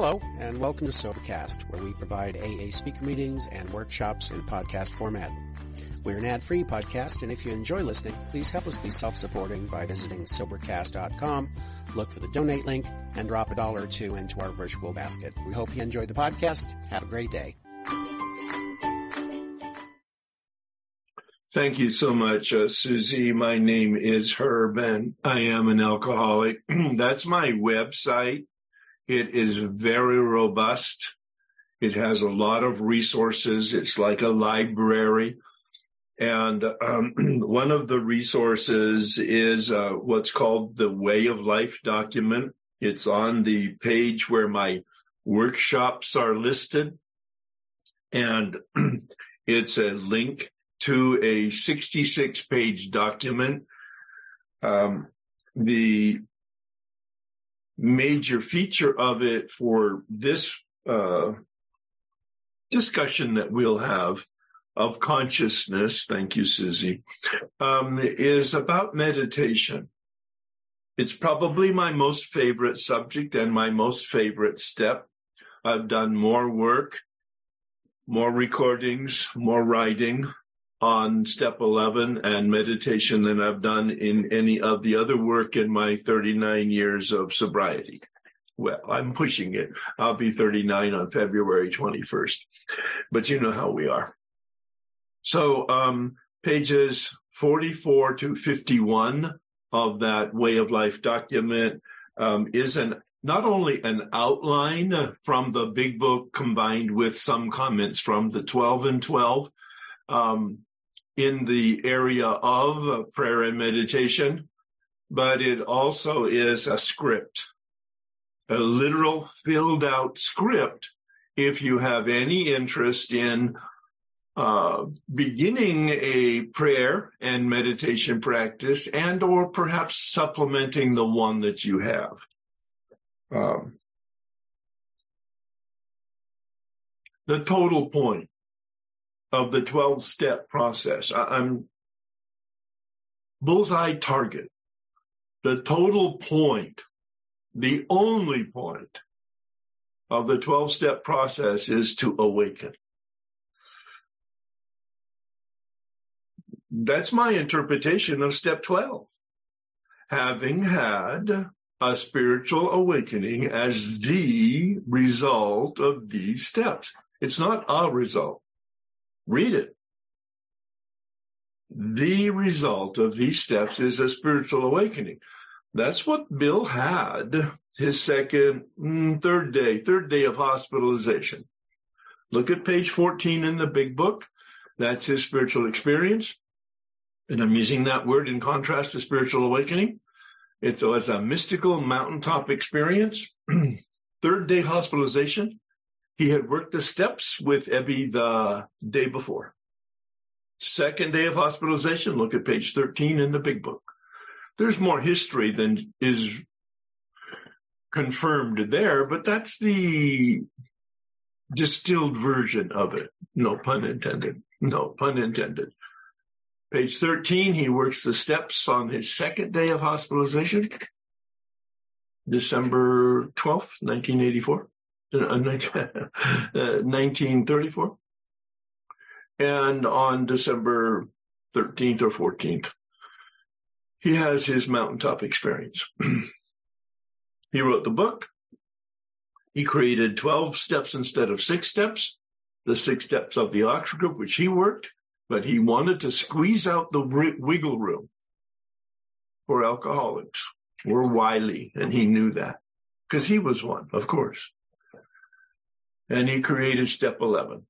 Hello, and welcome to Sobercast, where we provide AA speaker meetings and workshops in podcast format. We're an ad-free podcast, and if you enjoy listening, please help us be self-supporting by visiting Sobercast.com, look for the donate link, and drop a dollar or two into our virtual basket. We hope you enjoy the podcast. Have a great day. Thank you so much, uh, Susie. My name is Herb, and I am an alcoholic. That's my website. It is very robust. It has a lot of resources. It's like a library. And um, one of the resources is uh, what's called the Way of Life document. It's on the page where my workshops are listed. And it's a link to a 66 page document. Um, the major feature of it for this uh, discussion that we'll have of consciousness, thank you, Susie, um, is about meditation. It's probably my most favorite subject and my most favorite step. I've done more work, more recordings, more writing on step 11 and meditation than I've done in any of the other work in my 39 years of sobriety. Well, I'm pushing it. I'll be 39 on February 21st, but you know how we are. So, um, pages 44 to 51 of that way of life document um, is an not only an outline from the big book combined with some comments from the 12 and 12 um, in the area of prayer and meditation, but it also is a script, a literal filled out script. If you have any interest in uh, beginning a prayer and meditation practice and or perhaps supplementing the one that you have. Um, the total point of the 12 step process. I, I'm bullseye target. The total point, the only point of the 12 step process is to awaken. That's my interpretation of step 12. Having had a spiritual awakening as the result of these steps. It's not a result. Read it. The result of these steps is a spiritual awakening. That's what Bill had his second, mm, third day, third day of hospitalization. Look at page 14 in the big book. That's his spiritual experience. And I'm using that word in contrast to spiritual awakening. It was a mystical mountaintop experience. third day hospitalization. He had worked the steps with Ebby the day before. Second day of hospitalization, look at page 13 in the big book. There's more history than is confirmed there, but that's the distilled version of it. No pun intended. No pun intended. Page 13, he works the steps on his second day of hospitalization, December 12th, 1984. 1934. Uh, and on December 13th or 14th, he has his mountaintop experience. he wrote the book. He created 12 steps instead of six steps, the six steps of the Oxford group, which he worked, but he wanted to squeeze out the wiggle room for alcoholics. We're wily, and he knew that because he was one, of course and he created step 11.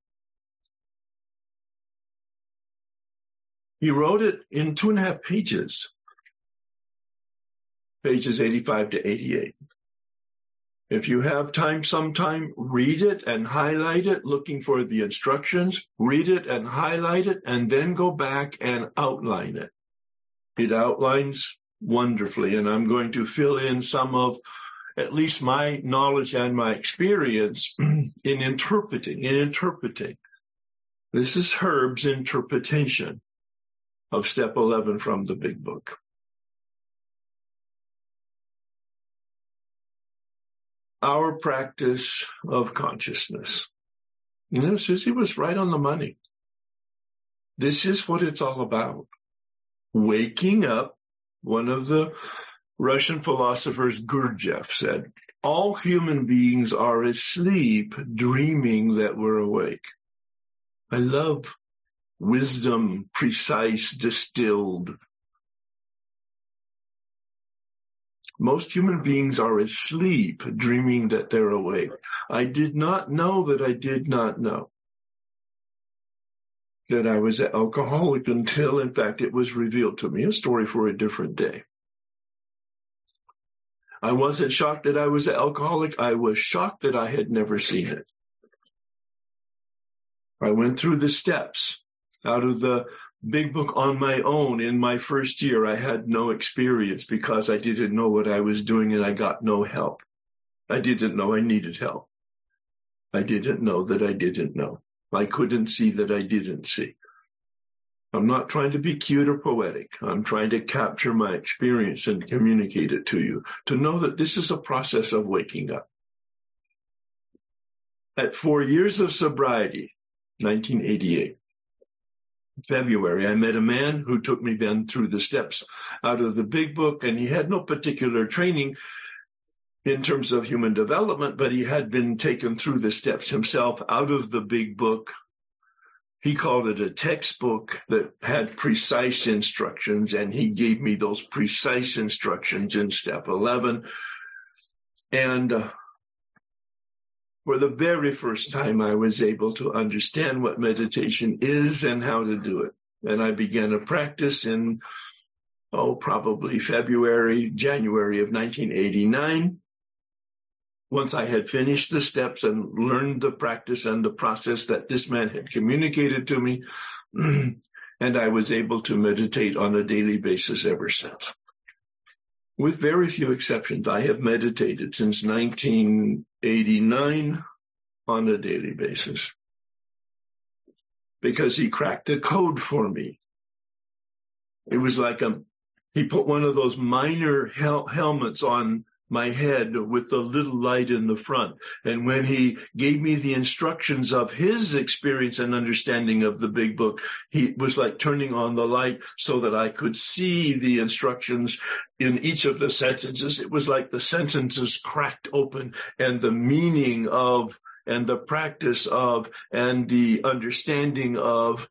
He wrote it in two and a half pages, pages 85 to 88. If you have time sometime, read it and highlight it, looking for the instructions, read it and highlight it, and then go back and outline it. It outlines wonderfully, and I'm going to fill in some of at least my knowledge and my experience in interpreting, in interpreting. This is Herb's interpretation of step 11 from the big book. our practice of consciousness. You know, Susie was right on the money. This is what it's all about. Waking up. One of the Russian philosophers, Gurdjieff, said, all human beings are asleep, dreaming that we're awake. I love wisdom, precise, distilled. Most human beings are asleep, dreaming that they're awake. I did not know that I did not know that I was an alcoholic until, in fact, it was revealed to me. A story for a different day. I wasn't shocked that I was an alcoholic. I was shocked that I had never seen it. I went through the steps out of the big book on my own in my first year. I had no experience because I didn't know what I was doing and I got no help. I didn't know I needed help. I didn't know that I didn't know. I couldn't see that I didn't see. I'm not trying to be cute or poetic. I'm trying to capture my experience and communicate it to you to know that this is a process of waking up. At four years of sobriety, 1988, February, I met a man who took me then through the steps out of the big book, and he had no particular training in terms of human development, but he had been taken through the steps himself out of the big book. He called it a textbook that had precise instructions, and he gave me those precise instructions in step 11. And uh, for the very first time, I was able to understand what meditation is and how to do it. And I began a practice in, oh, probably February, January of 1989. Once I had finished the steps and learned the practice and the process that this man had communicated to me, and I was able to meditate on a daily basis ever since. With very few exceptions, I have meditated since 1989 on a daily basis because he cracked a code for me. It was like a, he put one of those miner hel- helmets on my head with the little light in the front. And when he gave me the instructions of his experience and understanding of the big book, he was like turning on the light so that I could see the instructions in each of the sentences. It was like the sentences cracked open and the meaning of and the practice of and the understanding of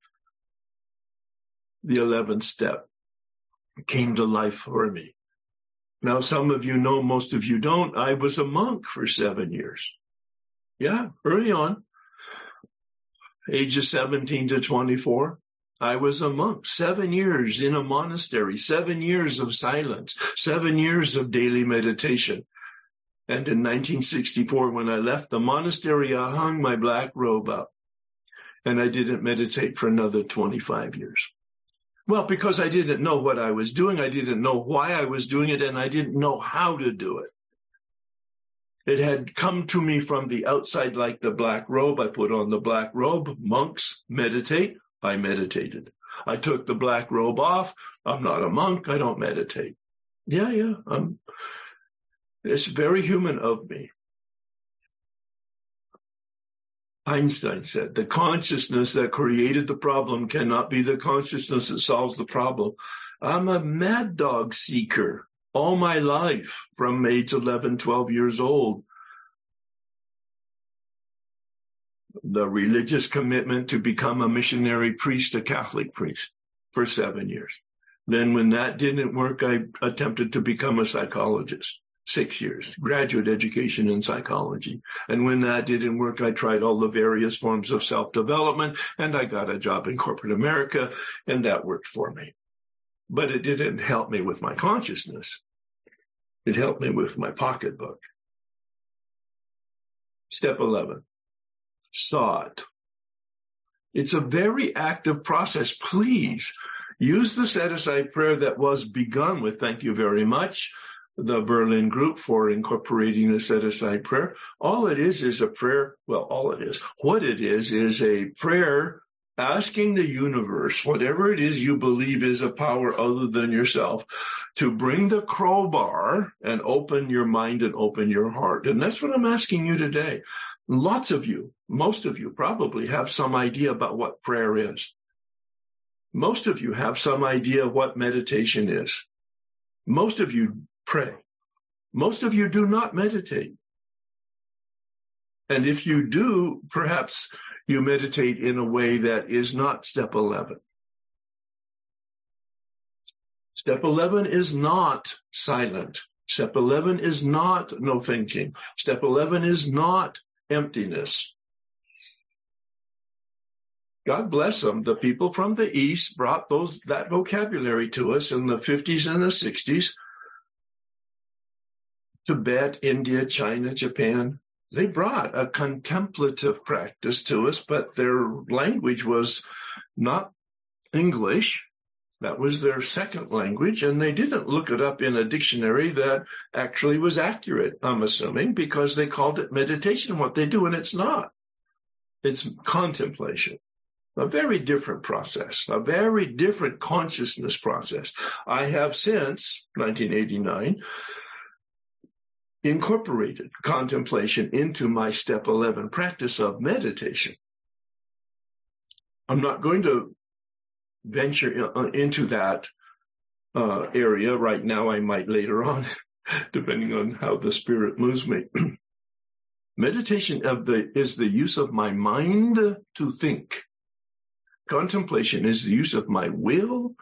the 11th step came to life for me. Now, some of you know, most of you don't. I was a monk for seven years. Yeah, early on, ages 17 to 24. I was a monk, seven years in a monastery, seven years of silence, seven years of daily meditation. And in 1964, when I left the monastery, I hung my black robe up and I didn't meditate for another 25 years. Well, because I didn't know what I was doing. I didn't know why I was doing it and I didn't know how to do it. It had come to me from the outside like the black robe. I put on the black robe. Monks meditate. I meditated. I took the black robe off. I'm not a monk. I don't meditate. Yeah, yeah. I'm, it's very human of me. Einstein said, the consciousness that created the problem cannot be the consciousness that solves the problem. I'm a mad dog seeker all my life from age 11, 12 years old. The religious commitment to become a missionary priest, a Catholic priest for seven years. Then when that didn't work, I attempted to become a psychologist six years, graduate education in psychology. And when that didn't work, I tried all the various forms of self development and I got a job in corporate America and that worked for me. But it didn't help me with my consciousness. It helped me with my pocketbook. Step 11. Saw it. It's a very active process. Please use the set aside prayer that was begun with thank you very much the Berlin group for incorporating the set aside prayer. All it is is a prayer. Well, all it is, what it is, is a prayer asking the universe, whatever it is you believe is a power other than yourself, to bring the crowbar and open your mind and open your heart. And that's what I'm asking you today. Lots of you, most of you probably have some idea about what prayer is. Most of you have some idea what meditation is. Most of you pray. Most of you do not meditate. And if you do, perhaps you meditate in a way that is not step 11. Step 11 is not silent. Step 11 is not no thinking. Step 11 is not emptiness. God bless them. The people from the East brought those, that vocabulary to us in the 50s and the 60s. Tibet, India, China, Japan, they brought a contemplative practice to us, but their language was not English. That was their second language, and they didn't look it up in a dictionary that actually was accurate, I'm assuming, because they called it meditation, what they do, and it's not. It's contemplation. A very different process, a very different consciousness process. I have since 1989 incorporated contemplation into my step 11 practice of meditation. I'm not going to venture uh, into that uh, area right now. I might later on, depending on how the spirit moves me. Meditation of the is the use of my mind to think. Contemplation is the use of my will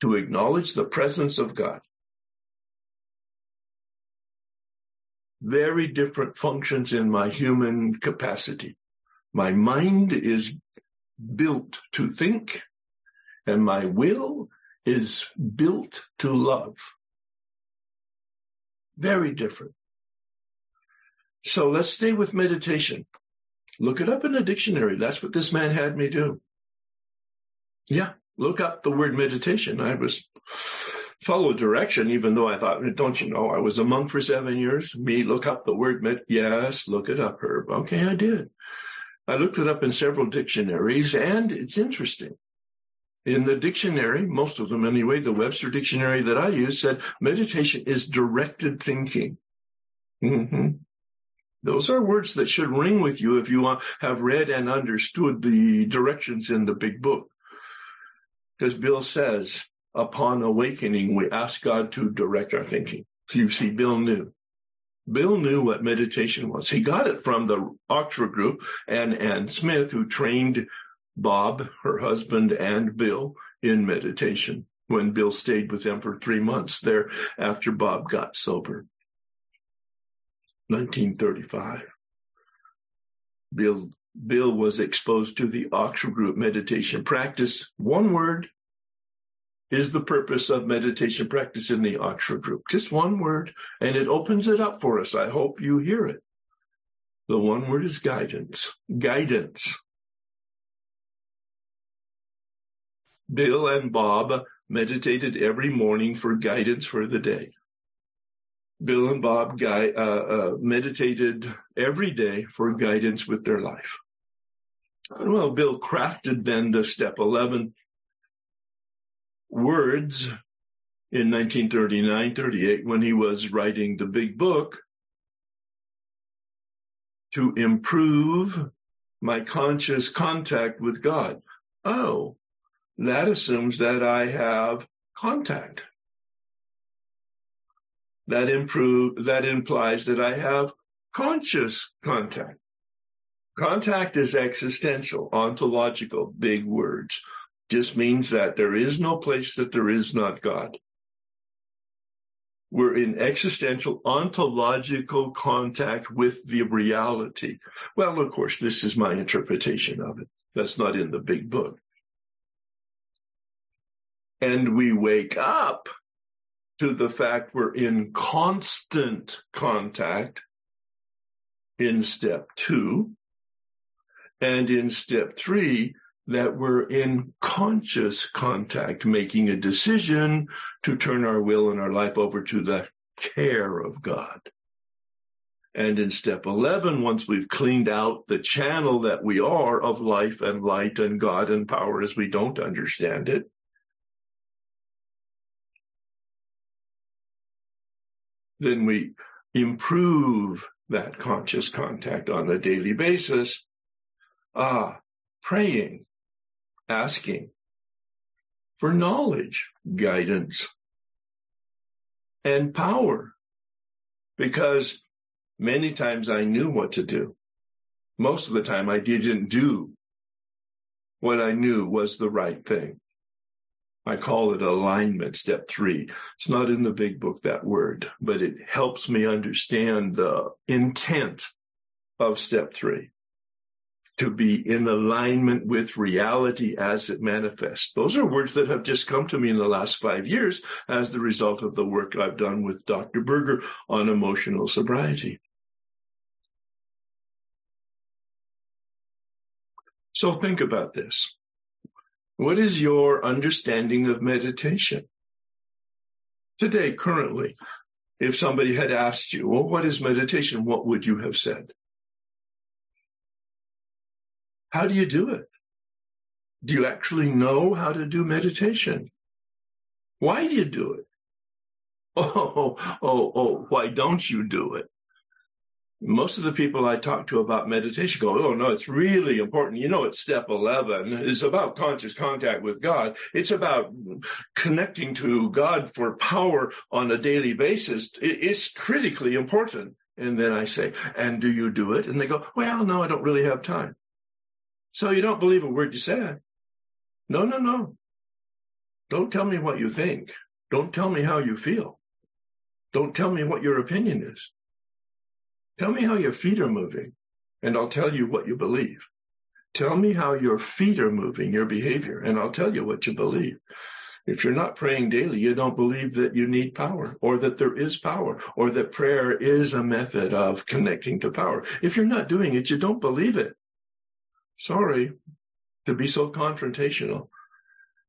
to acknowledge the presence of God. Very different functions in my human capacity. My mind is built to think and my will is built to love. Very different. So let's stay with meditation. Look it up in a dictionary. That's what this man had me do. Yeah, look up the word meditation. I was follow direction, even though I thought, don't you know, I was a monk for seven years. Me, look up the word med. Yes, look it up, Herb. Okay, I did. I looked it up in several dictionaries, and it's interesting. In the dictionary, most of them anyway, the Webster dictionary that I use said meditation is directed thinking. Mm-hmm. Those are words that should ring with you if you have read and understood the directions in the big book. Because Bill says, upon awakening, we ask God to direct our thinking. So you see, Bill knew. Bill knew what meditation was. He got it from the Oxford group and Ann Smith, who trained Bob, her husband, and Bill in meditation when Bill stayed with them for three months there after Bob got sober. 1935. Bill, Bill was exposed to the Oxford group meditation practice. One word, is the purpose of meditation practice in the Oxford group. Just one word, and it opens it up for us. I hope you hear it. The one word is guidance. Guidance. Bill and Bob meditated every morning for guidance for the day. Bill and Bob uh, uh, meditated every day for guidance with their life. Well, Bill crafted then the step 11 words in 1939 38 when he was writing the big book to improve my conscious contact with God. Oh, that assumes that I have contact. That improve, that implies that I have conscious contact. Contact is existential, ontological, big words just means that there is no place that there is not God. We're in existential ontological contact with the reality. Well, of course, this is my interpretation of it. That's not in the big book. And we wake up to the fact we're in constant contact in step two. And in step three, that we're in conscious contact, making a decision to turn our will and our life over to the care of God. And in step 11, once we've cleaned out the channel that we are of life and light and God and power as we don't understand it, then we improve that conscious contact on a daily basis. Ah, praying, asking for knowledge, guidance, and power. Because Many times I knew what to do. Most of the time I didn't do what I knew was the right thing. I call it alignment, step three. It's not in the big book, that word, but it helps me understand the intent of step three to be in alignment with reality as it manifests. Those are words that have just come to me in the last five years as the result of the work I've done with Dr. Berger on emotional sobriety. So think about this. What is your understanding of meditation? Today, currently, if somebody had asked you, well, what is meditation? What would you have said? How do you do it? Do you actually know how to do meditation? Why do you do it? Oh, oh, oh, why don't you do it? most of the people I talk to about meditation go, oh no, it's really important. You know, it's step 11. It's about conscious contact with God. It's about connecting to God for power on a daily basis. It's critically important. And then I say, and do you do it? And they go, well, no, I don't really have time. So you don't believe a word you said. No, no, no. Don't tell me what you think. Don't tell me how you feel. Don't tell me what your opinion is. Tell me how your feet are moving, and I'll tell you what you believe. Tell me how your feet are moving, your behavior, and I'll tell you what you believe. If you're not praying daily, you don't believe that you need power or that there is power or that prayer is a method of connecting to power. If you're not doing it, you don't believe it. Sorry to be so confrontational.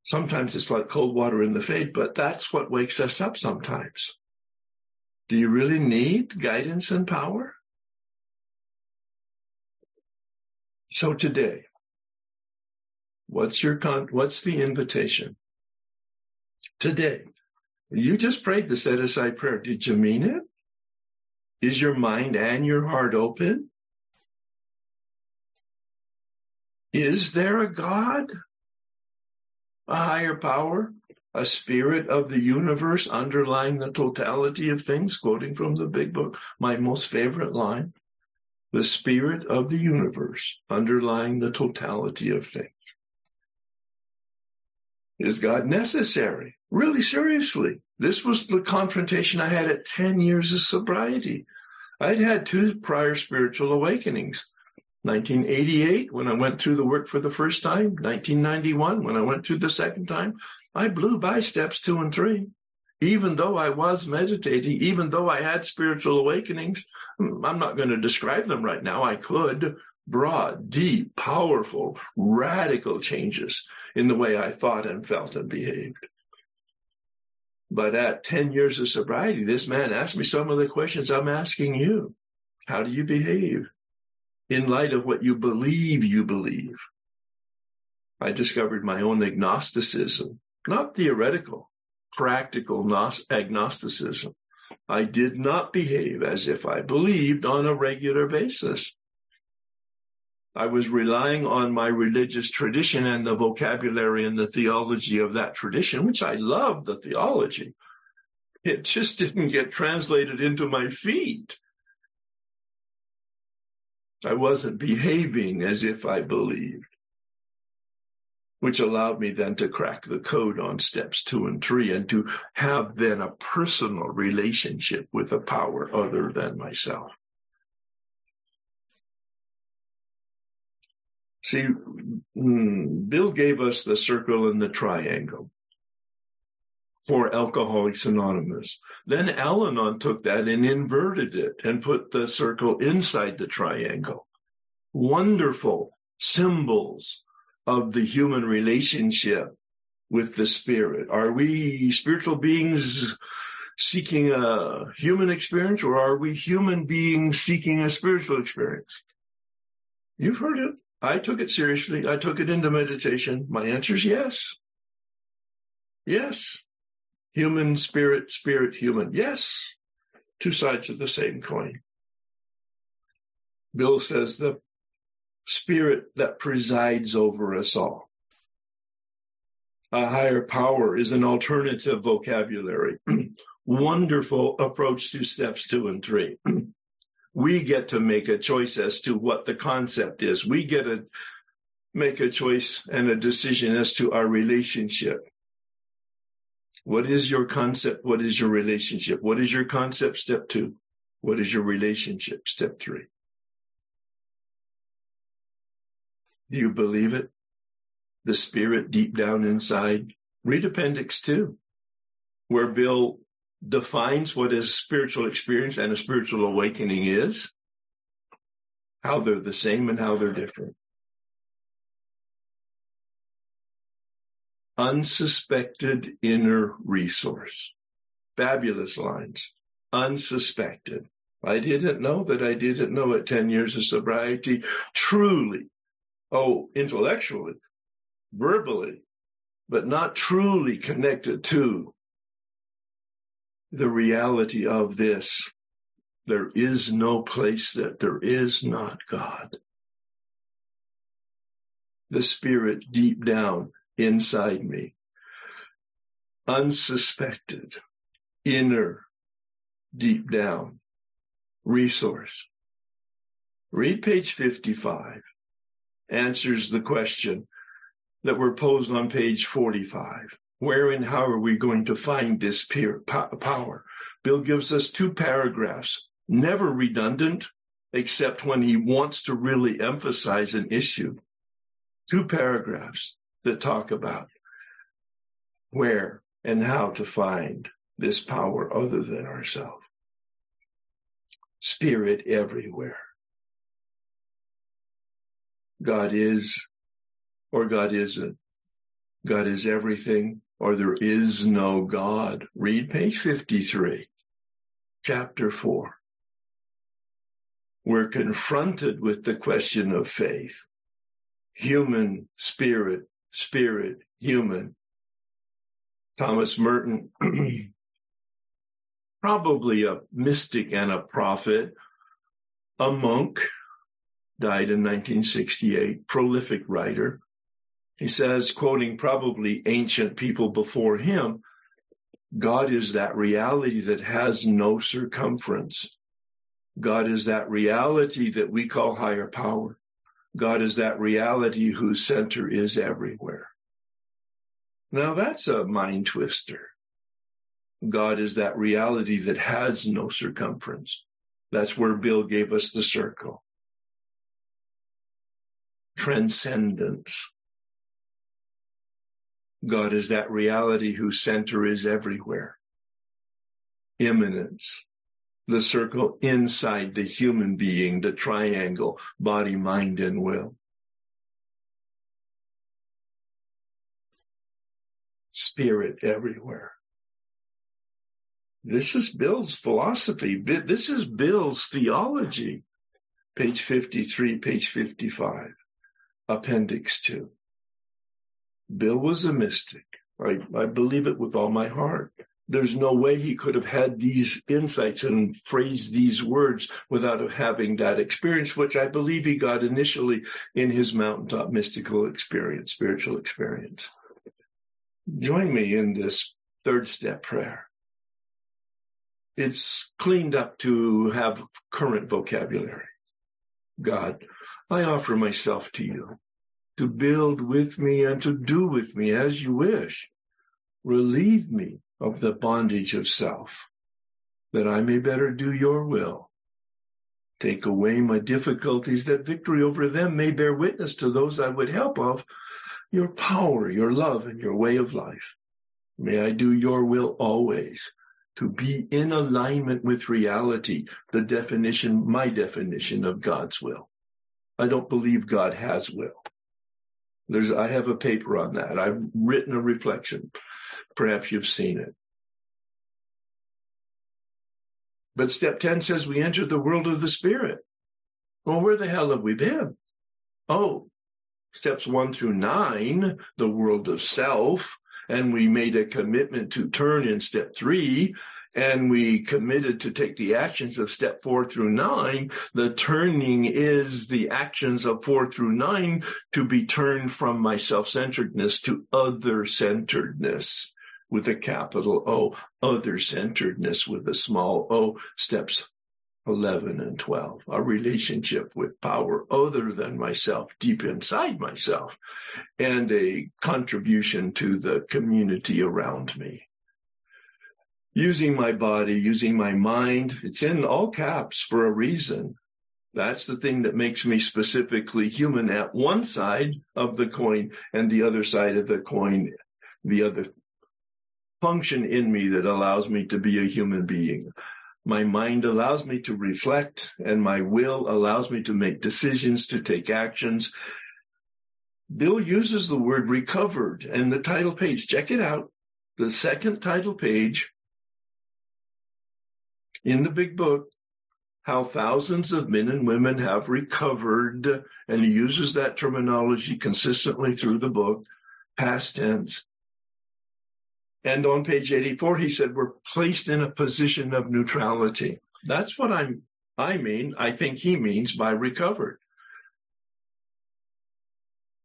Sometimes it's like cold water in the face, but that's what wakes us up sometimes. Do you really need guidance and power? So today, what's your con- what's the invitation? Today, you just prayed the set aside prayer. Did you mean it? Is your mind and your heart open? Is there a God? A higher power? a spirit of the universe underlying the totality of things, quoting from the big book, my most favorite line. The spirit of the universe underlying the totality of things. Is God necessary? Really seriously. This was the confrontation I had at 10 years of sobriety. I'd had two prior spiritual awakenings. 1988 when I went through the work for the first time, 1991 when I went through the second time, I blew by steps two and three. Even though I was meditating, even though I had spiritual awakenings, mm, I'm not going to describe them right now. I could. Broad, deep, powerful, radical changes in the way I thought and felt and behaved. But at 10 years of sobriety, this man asked me some of the questions I'm asking you. How do you behave in light of what you believe you believe? I discovered my own agnosticism not theoretical, practical agnosticism. I did not behave as if I believed on a regular basis. I was relying on my religious tradition and the vocabulary and the theology of that tradition, which I loved the theology. It just didn't get translated into my feet. I wasn't behaving as if I believed which allowed me then to crack the code on steps two and three and to have then a personal relationship with a power other than myself. See, mm, Bill gave us the circle and the triangle for Alcoholics Anonymous. Then Al Anon took that and inverted it and put the circle inside the triangle. Wonderful symbols of the human relationship with the spirit? Are we spiritual beings seeking a human experience or are we human beings seeking a spiritual experience? You've heard it. I took it seriously. I took it into meditation. My answer is yes. Yes. Human, spirit, spirit, human. Yes. Two sides of the same coin. Bill says the spirit that presides over us all. A higher power is an alternative vocabulary. Wonderful approach to steps two and three. we get to make a choice as to what the concept is. We get to make a choice and a decision as to our relationship. What is your concept? What is your relationship? What is your concept? Step two. What is your relationship? Step three. Do you believe it? The spirit deep down inside. Read Appendix 2, where Bill defines what a spiritual experience and a spiritual awakening is, how they're the same and how they're different. Unsuspected inner resource. Fabulous lines. Unsuspected. I didn't know that I didn't know it 10 years of sobriety. Truly oh, intellectually, verbally, but not truly connected to the reality of this. There is no place that there is not God. The spirit deep down inside me, unsuspected, inner, deep down resource. Read page 55 answers the question that were posed on page 45. Where and how are we going to find this power? Bill gives us two paragraphs, never redundant, except when he wants to really emphasize an issue. Two paragraphs that talk about where and how to find this power other than ourselves. Spirit everywhere. God is or God isn't. God is everything or there is no God. Read page 53, chapter 4. We're confronted with the question of faith. Human, spirit, spirit, human. Thomas Merton, probably a mystic and a prophet, a monk, died in 1968, prolific writer. He says, quoting probably ancient people before him, God is that reality that has no circumference. God is that reality that we call higher power. God is that reality whose center is everywhere. Now that's a mind twister. God is that reality that has no circumference. That's where Bill gave us the circle transcendence. God is that reality whose center is everywhere. Immanence, the circle inside the human being, the triangle, body, mind, and will. Spirit everywhere. This is Bill's philosophy. This is Bill's theology. Page 53, page 55. Appendix 2. Bill was a mystic. I, I believe it with all my heart. There's no way he could have had these insights and phrased these words without having that experience, which I believe he got initially in his mountaintop mystical experience, spiritual experience. Join me in this third step prayer. It's cleaned up to have current vocabulary. God, I offer myself to you to build with me and to do with me as you wish. Relieve me of the bondage of self, that I may better do your will. Take away my difficulties, that victory over them may bear witness to those I would help of your power, your love, and your way of life. May I do your will always, to be in alignment with reality, the definition, my definition of God's will. I don't believe God has will. There's, I have a paper on that. I've written a reflection. Perhaps you've seen it. But step 10 says we enter the world of the spirit. Well, where the hell have we been? Oh, steps one through nine, the world of self. And we made a commitment to turn in step three and we committed to take the actions of step four through nine, the turning is the actions of four through nine to be turned from my self-centeredness to other-centeredness with a capital O, other-centeredness with a small o, steps 11 and 12, a relationship with power other than myself, deep inside myself, and a contribution to the community around me using my body, using my mind. It's in all caps for a reason. That's the thing that makes me specifically human at one side of the coin and the other side of the coin, the other function in me that allows me to be a human being. My mind allows me to reflect and my will allows me to make decisions, to take actions. Bill uses the word recovered and the title page. Check it out. The second title page in the big book how thousands of men and women have recovered, and he uses that terminology consistently through the book, past tense. And on page 84, he said, we're placed in a position of neutrality. That's what I'm, I mean, I think he means by recovered.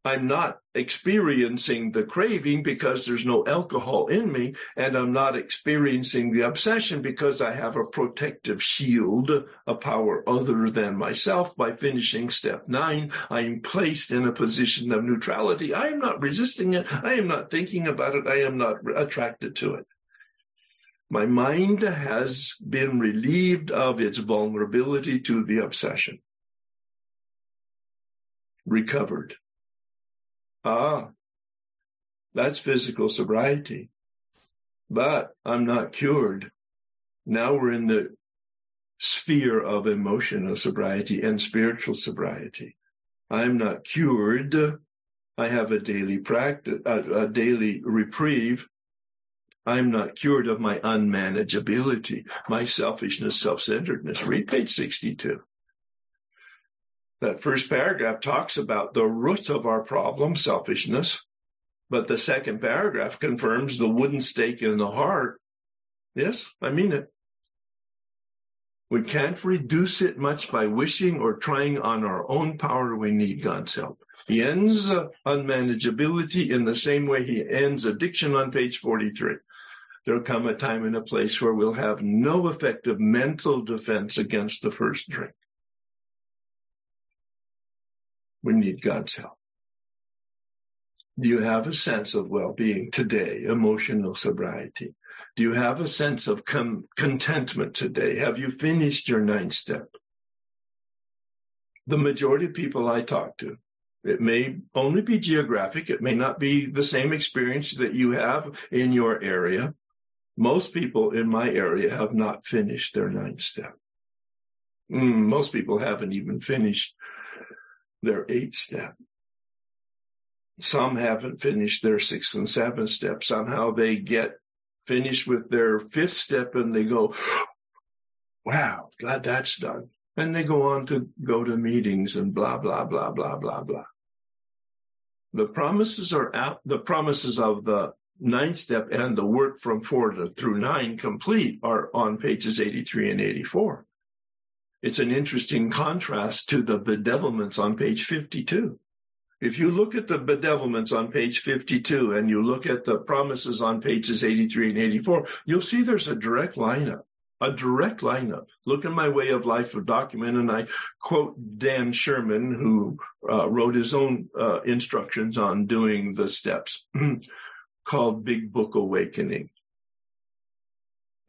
I'm not experiencing the craving because there's no alcohol in me, and I'm not experiencing the obsession because I have a protective shield, a power other than myself. By finishing step nine, I am placed in a position of neutrality. I am not resisting it. I am not thinking about it. I am not attracted to it. My mind has been relieved of its vulnerability to the obsession. Recovered. Ah, that's physical sobriety. But I'm not cured. Now we're in the sphere of emotional sobriety and spiritual sobriety. I'm not cured. I have a daily practice, a, a daily reprieve. I'm not cured of my unmanageability, my selfishness, self-centeredness. Read page 62. That first paragraph talks about the root of our problem, selfishness. But the second paragraph confirms the wooden stake in the heart. Yes, I mean it. We can't reduce it much by wishing or trying on our own power. We need God's help. He ends uh, unmanageability in the same way he ends addiction on page 43. There'll come a time and a place where we'll have no effective mental defense against the first drink. We need God's help. Do you have a sense of well-being today, emotional sobriety? Do you have a sense of com- contentment today? Have you finished your ninth step? The majority of people I talk to, it may only be geographic. It may not be the same experience that you have in your area. Most people in my area have not finished their ninth step. Mm, most people haven't even finished their eighth step. Some haven't finished their sixth and seventh step. Somehow they get finished with their fifth step and they go, wow, glad that's done. And they go on to go to meetings and blah, blah, blah, blah, blah, blah. The promises are out, the promises of the ninth step and the work from four to through nine complete are on pages 83 and 84 it's an interesting contrast to the bedevilments on page 52. If you look at the bedevilments on page 52 and you look at the promises on pages 83 and 84, you'll see there's a direct lineup, a direct lineup. Look in my way of life of document and I quote Dan Sherman, who uh, wrote his own uh, instructions on doing the steps called Big Book Awakening.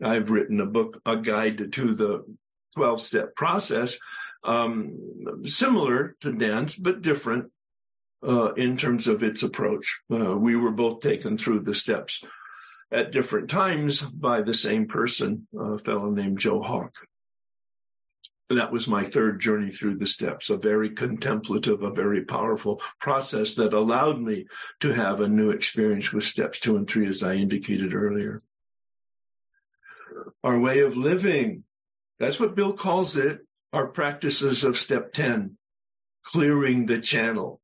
I've written a book, a guide to the 12 step process, um, similar to Dan's, but different uh, in terms of its approach. Uh, we were both taken through the steps at different times by the same person, a fellow named Joe Hawk. That was my third journey through the steps, a very contemplative, a very powerful process that allowed me to have a new experience with steps two and three, as I indicated earlier. Our way of living That's what Bill calls it. Our practices of step 10, clearing the channel.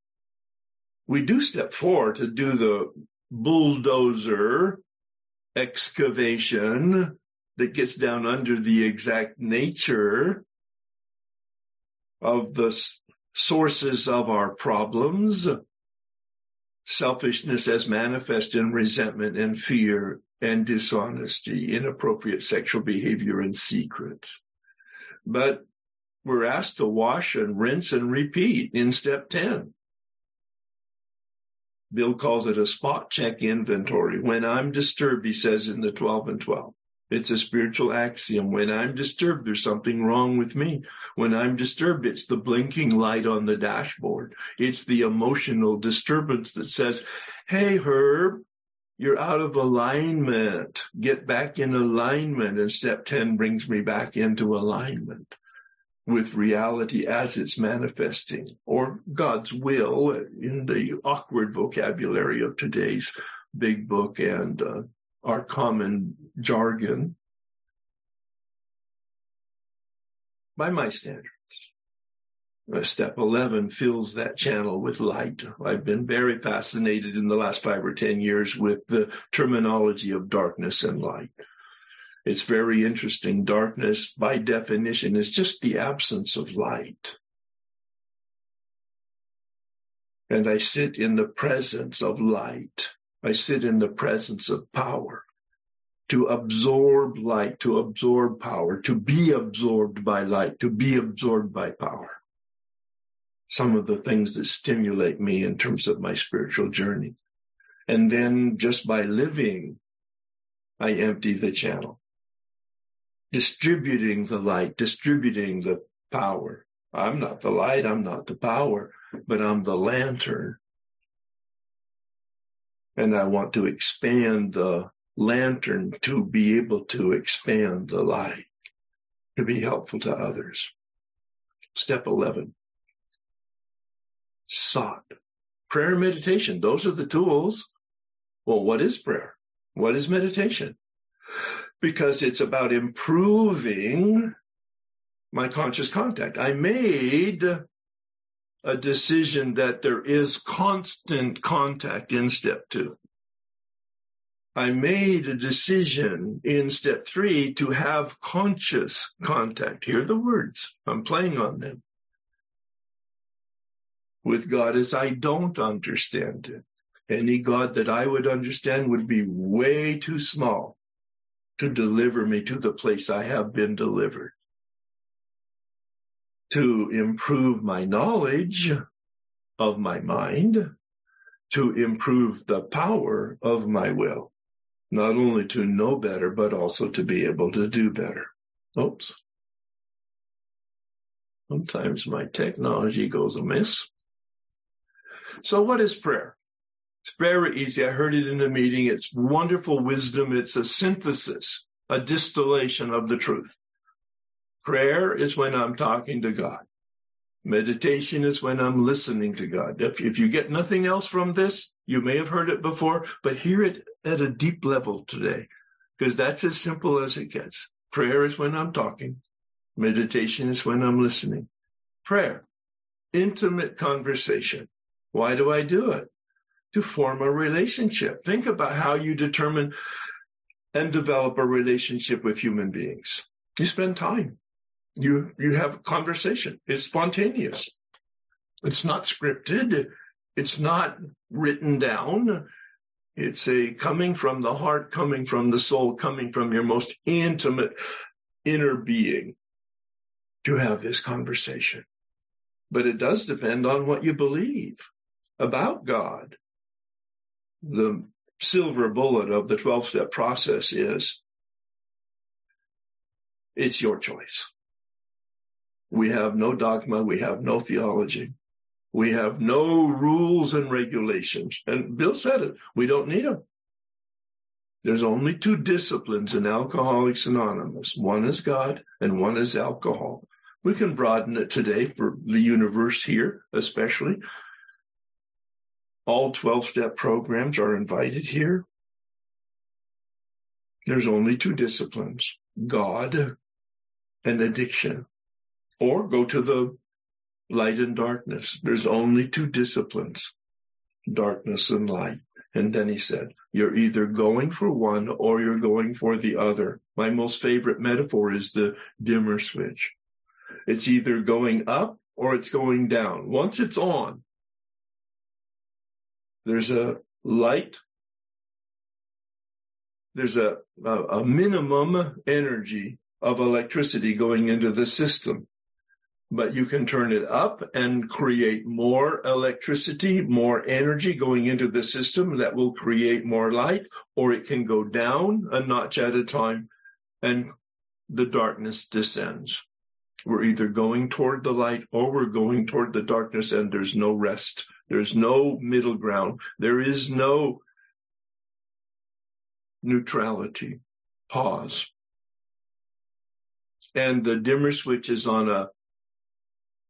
We do step four to do the bulldozer excavation that gets down under the exact nature of the sources of our problems, selfishness as manifest in resentment and fear and dishonesty, inappropriate sexual behavior and secrets. But we're asked to wash and rinse and repeat in step 10. Bill calls it a spot check inventory. When I'm disturbed, he says in the 12 and 12, it's a spiritual axiom. When I'm disturbed, there's something wrong with me. When I'm disturbed, it's the blinking light on the dashboard. It's the emotional disturbance that says, Hey, Herb, you're out of alignment. Get back in alignment. And step 10 brings me back into alignment with reality as it's manifesting or God's will in the awkward vocabulary of today's big book and uh, our common jargon by my standards. Uh, step 11 fills that channel with light. I've been very fascinated in the last five or 10 years with the terminology of darkness and light. It's very interesting. Darkness, by definition, is just the absence of light. And I sit in the presence of light. I sit in the presence of power to absorb light, to absorb power, to be absorbed by light, to be absorbed by power. Some of the things that stimulate me in terms of my spiritual journey. And then just by living, I empty the channel, distributing the light, distributing the power. I'm not the light. I'm not the power, but I'm the lantern and I want to expand the lantern to be able to expand the light, to be helpful to others. Step 11. Sought. Prayer and meditation. Those are the tools. Well, what is prayer? What is meditation? Because it's about improving my conscious contact. I made a decision that there is constant contact in step two. I made a decision in step three to have conscious contact. Hear the words. I'm playing on them. With God as I don't understand it. Any God that I would understand would be way too small to deliver me to the place I have been delivered to improve my knowledge of my mind, to improve the power of my will, not only to know better, but also to be able to do better. Oops. Sometimes my technology goes amiss. So what is prayer? It's very easy. I heard it in a meeting. It's wonderful wisdom. It's a synthesis, a distillation of the truth. Prayer is when I'm talking to God. Meditation is when I'm listening to God. If, if you get nothing else from this, you may have heard it before, but hear it at a deep level today, because that's as simple as it gets. Prayer is when I'm talking. Meditation is when I'm listening. Prayer, intimate conversation. Why do I do it? To form a relationship. Think about how you determine and develop a relationship with human beings. You spend time you you have conversation. It's spontaneous. It's not scripted. It's not written down. It's a coming from the heart, coming from the soul, coming from your most intimate inner being to have this conversation. But it does depend on what you believe about God. The silver bullet of the 12 step process is it's your choice. We have no dogma. We have no theology. We have no rules and regulations. And Bill said it. We don't need them. There's only two disciplines in Alcoholics Anonymous. One is God and one is alcohol. We can broaden it today for the universe here, especially. All 12 step programs are invited here. There's only two disciplines God and addiction, or go to the light and darkness. There's only two disciplines, darkness and light. And then he said, you're either going for one or you're going for the other. My most favorite metaphor is the dimmer switch. It's either going up or it's going down. Once it's on, there's a light, there's a, a, a minimum energy of electricity going into the system but you can turn it up and create more electricity, more energy going into the system that will create more light, or it can go down a notch at a time and the darkness descends. We're either going toward the light or we're going toward the darkness and there's no rest. There's no middle ground. There is no neutrality. Pause. And the dimmer switch is on a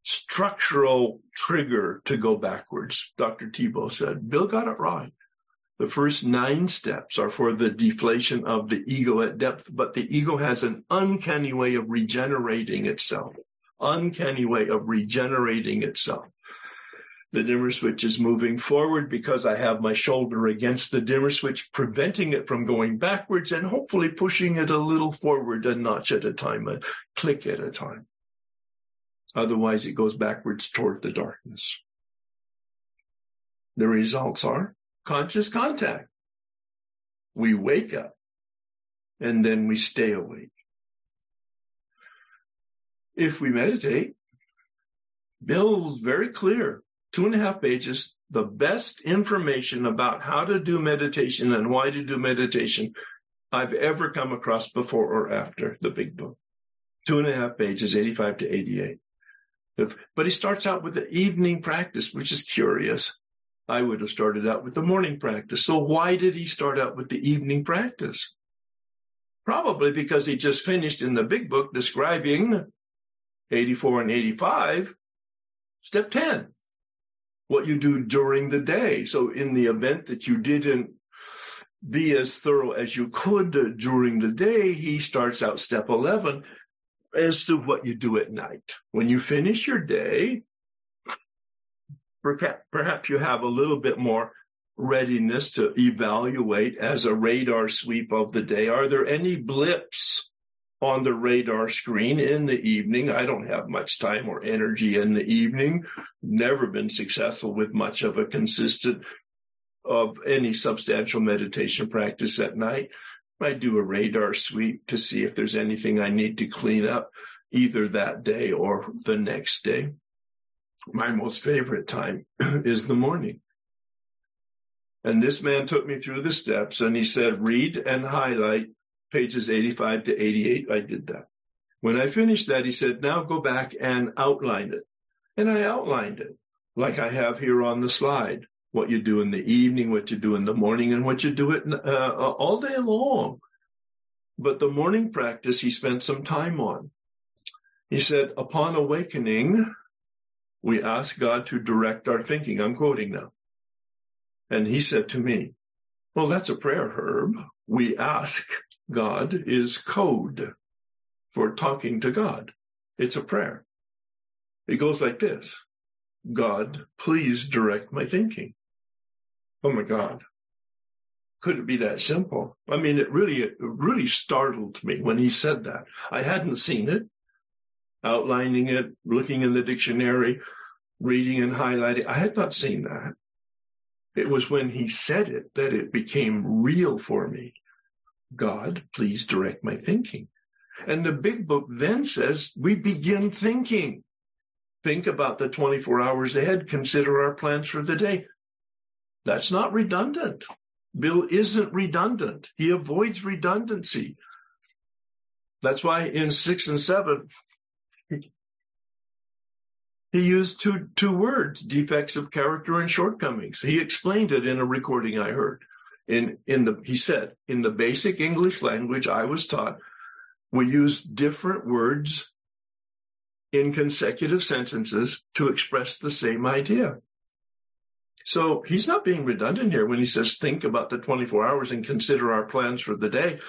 structural trigger to go backwards. Dr. Tiebout said, Bill got it right. The first nine steps are for the deflation of the ego at depth, but the ego has an uncanny way of regenerating itself. Uncanny way of regenerating itself. The dimmer switch is moving forward because I have my shoulder against the dimmer switch, preventing it from going backwards and hopefully pushing it a little forward a notch at a time, a click at a time. Otherwise, it goes backwards toward the darkness. The results are conscious contact. We wake up and then we stay awake. If we meditate, Bill's very clear, two and a half pages, the best information about how to do meditation and why to do meditation I've ever come across before or after the big book. Two and a half pages, 85 to 88. But he starts out with the evening practice, which is curious. I would have started out with the morning practice. So why did he start out with the evening practice? Probably because he just finished in the big book describing 84 and 85, step 10, what you do during the day. So in the event that you didn't be as thorough as you could during the day, he starts out step 11 as to what you do at night. When you finish your day, perhaps you have a little bit more readiness to evaluate as a radar sweep of the day. Are there any blips on the radar screen in the evening? I don't have much time or energy in the evening. Never been successful with much of a consistent of any substantial meditation practice at night. I do a radar sweep to see if there's anything I need to clean up either that day or the next day. My most favorite time is the morning. And this man took me through the steps and he said, read and highlight pages 85 to 88. I did that. When I finished that, he said, now go back and outline it. And I outlined it like I have here on the slide what you do in the evening, what you do in the morning, and what you do it uh, all day long. But the morning practice he spent some time on. He said, upon awakening, we ask God to direct our thinking. I'm quoting now. And he said to me, well, that's a prayer, Herb. We ask God is code for talking to God. It's a prayer. It goes like this. God, please direct my thinking. Oh my God. Could it be that simple? I mean, it really, it really startled me when he said that. I hadn't seen it, outlining it, looking in the dictionary, reading and highlighting. I had not seen that. It was when he said it that it became real for me. God, please direct my thinking. And the big book then says we begin thinking. Think about the 24 hours ahead. Consider our plans for the day. That's not redundant. Bill isn't redundant. He avoids redundancy. That's why in six and seven, he used two, two words, defects of character and shortcomings. He explained it in a recording I heard. In, in the, he said, in the basic English language I was taught, we use different words in consecutive sentences to express the same idea. So he's not being redundant here when he says, think about the 24 hours and consider our plans for the day.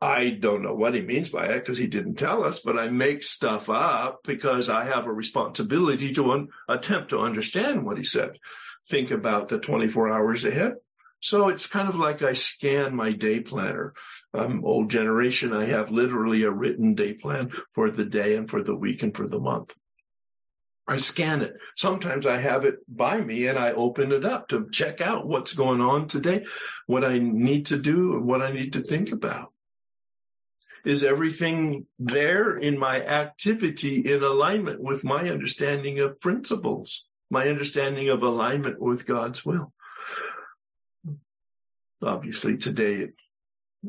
I don't know what he means by it because he didn't tell us, but I make stuff up because I have a responsibility to un- attempt to understand what he said. Think about the 24 hours ahead. So it's kind of like I scan my day planner. I'm old generation. I have literally a written day plan for the day and for the week and for the month. I scan it. Sometimes I have it by me and I open it up to check out what's going on today, what I need to do, what I need to think about. Is everything there in my activity in alignment with my understanding of principles, my understanding of alignment with God's will? Obviously, today it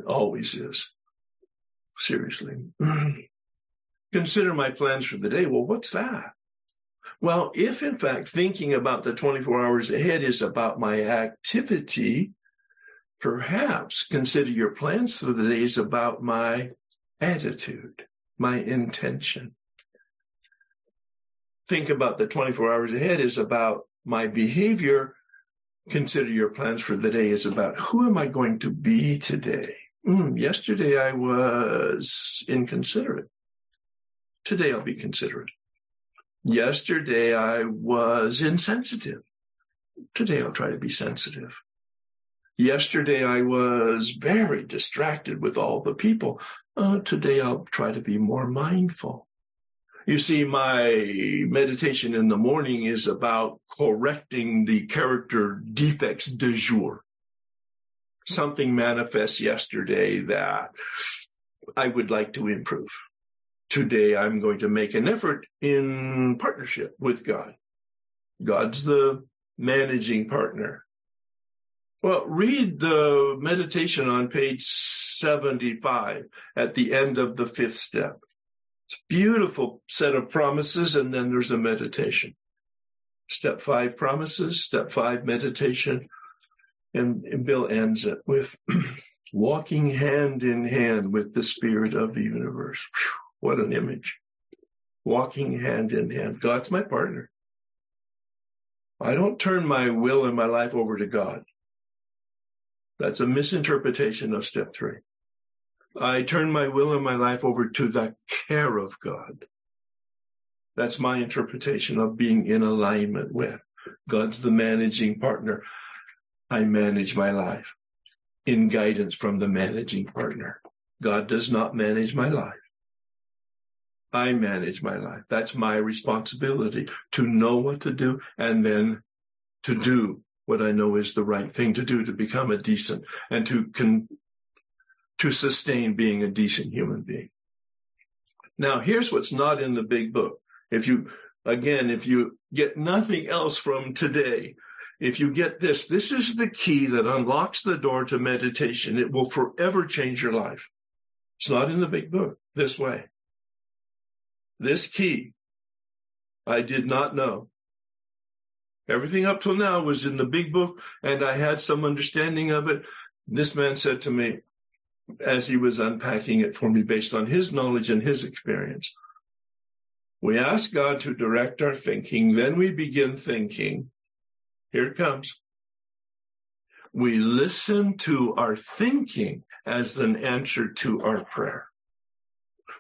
always is. Seriously. Consider my plans for the day. Well, what's that? Well, if in fact thinking about the 24 hours ahead is about my activity, perhaps consider your plans for the day is about my attitude, my intention. Think about the 24 hours ahead is about my behavior. Consider your plans for the day is about who am I going to be today? Mm, yesterday I was inconsiderate. Today I'll be considerate. Yesterday I was insensitive. Today I'll try to be sensitive. Yesterday I was very distracted with all the people. Uh, today I'll try to be more mindful. You see, my meditation in the morning is about correcting the character defects du jour. Something manifests yesterday that I would like to improve today I'm going to make an effort in partnership with God. God's the managing partner. Well, read the meditation on page 75 at the end of the fifth step. It's beautiful set of promises, and then there's a meditation. Step five promises, step five meditation. And, and Bill ends it with walking hand in hand with the spirit of the universe. Whew. What an image. Walking hand in hand. God's my partner. I don't turn my will and my life over to God. That's a misinterpretation of step three. I turn my will and my life over to the care of God. That's my interpretation of being in alignment with. God's the managing partner. I manage my life in guidance from the managing partner. God does not manage my life. I manage my life. That's my responsibility to know what to do and then to do what I know is the right thing to do to become a decent and to con- to sustain being a decent human being. Now, here's what's not in the big book. If you, again, if you get nothing else from today, if you get this, this is the key that unlocks the door to meditation. It will forever change your life. It's not in the big book this way. This key I did not know. Everything up till now was in the big book and I had some understanding of it. This man said to me as he was unpacking it for me based on his knowledge and his experience. We ask God to direct our thinking, then we begin thinking. Here it comes. We listen to our thinking as an answer to our prayer.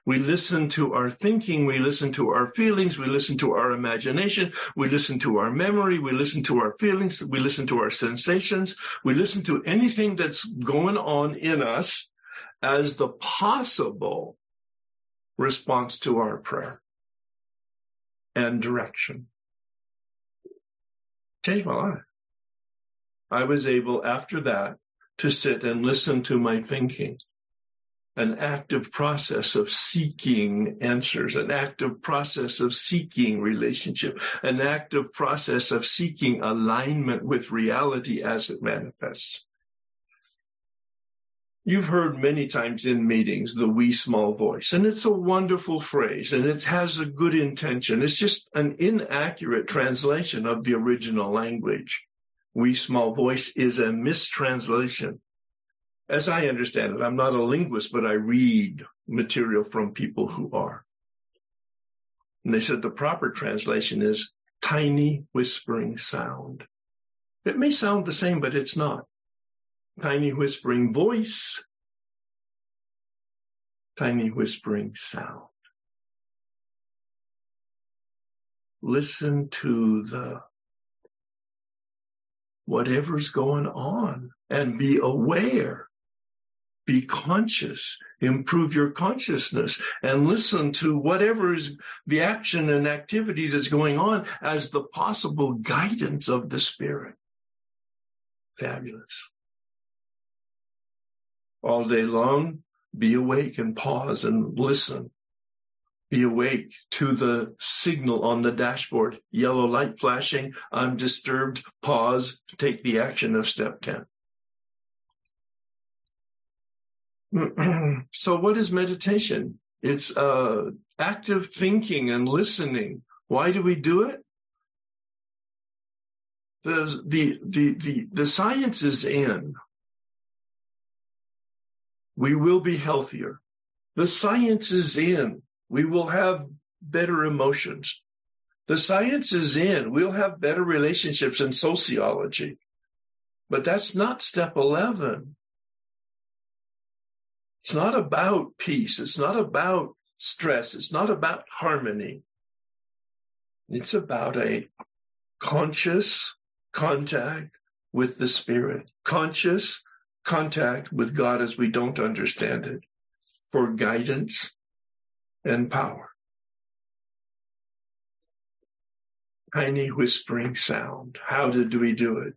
We listen to our thinking. We listen to our feelings. We listen to our imagination. We listen to our memory. We listen to our feelings. We listen to our sensations. We listen to anything that's going on in us as the possible response to our prayer and direction. Changed my life. I was able after that to sit and listen to my thinking an active process of seeking answers, an active process of seeking relationship, an active process of seeking alignment with reality as it manifests. You've heard many times in meetings the wee small voice, and it's a wonderful phrase and it has a good intention. It's just an inaccurate translation of the original language. Wee small voice is a mistranslation as I understand it, I'm not a linguist, but I read material from people who are. And they said the proper translation is tiny whispering sound. It may sound the same, but it's not. Tiny whispering voice tiny whispering sound. Listen to the whatever's going on and be aware. Be conscious, improve your consciousness and listen to whatever is the action and activity that's going on as the possible guidance of the spirit. Fabulous. All day long, be awake and pause and listen. Be awake to the signal on the dashboard. Yellow light flashing. I'm disturbed. Pause. Take the action of step 10. so what is meditation? It's uh, active thinking and listening. Why do we do it? The, the, the, the, the science is in. We will be healthier. The science is in we will have better emotions. The science is in. We'll have better relationships in sociology. But that's not step 11. It's not about peace. It's not about stress. It's not about harmony. It's about a conscious contact with the spirit, conscious contact with God as we don't understand it for guidance, and power. Tiny whispering sound. How did we do it?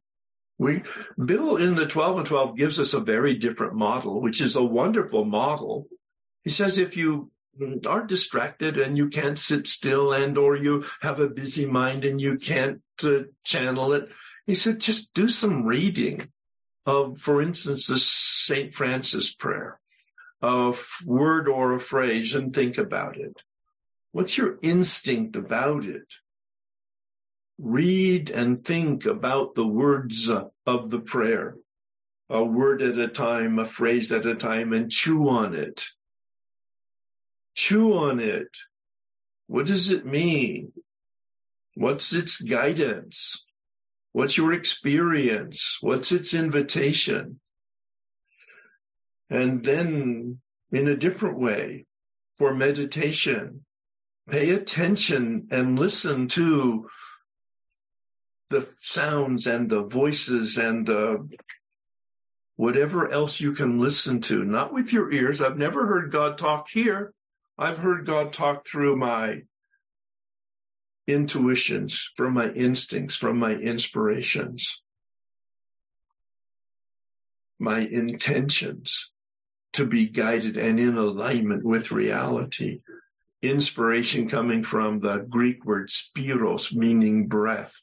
We, Bill in the 12 and 12 gives us a very different model, which is a wonderful model. He says if you are distracted and you can't sit still and or you have a busy mind and you can't uh, channel it, he said just do some reading of, for instance, the St. Francis prayer a word or a phrase and think about it. What's your instinct about it? Read and think about the words of the prayer, a word at a time, a phrase at a time, and chew on it. Chew on it. What does it mean? What's its guidance? What's your experience? What's its invitation? And then in a different way for meditation, pay attention and listen to the sounds and the voices and the whatever else you can listen to, not with your ears. I've never heard God talk here. I've heard God talk through my intuitions, from my instincts, from my inspirations, my intentions to be guided and in alignment with reality. Inspiration coming from the Greek word spiros, meaning breath,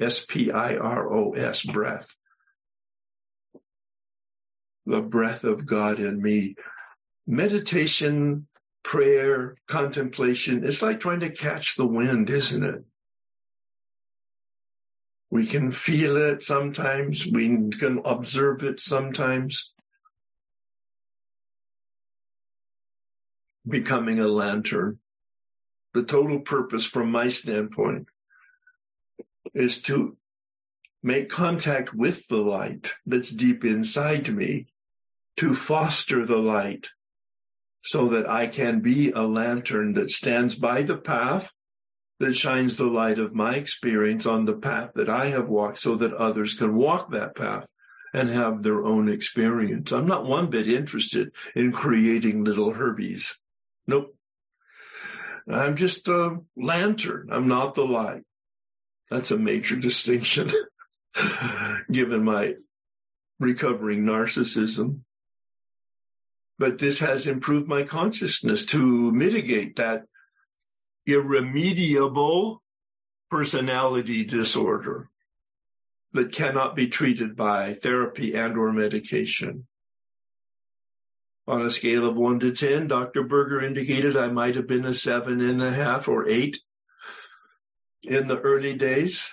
S P I R O S, breath. The breath of God in me. Meditation, prayer, contemplation, it's like trying to catch the wind, isn't it? We can feel it sometimes, we can observe it sometimes. becoming a lantern. The total purpose from my standpoint is to make contact with the light that's deep inside me, to foster the light so that I can be a lantern that stands by the path that shines the light of my experience on the path that I have walked so that others can walk that path and have their own experience. I'm not one bit interested in creating little Herbies. Nope. I'm just a lantern. I'm not the light. That's a major distinction given my recovering narcissism. But this has improved my consciousness to mitigate that irremediable personality disorder that cannot be treated by therapy and or medication. On a scale of one to 10, Dr. Berger indicated I might have been a seven and a half or eight in the early days.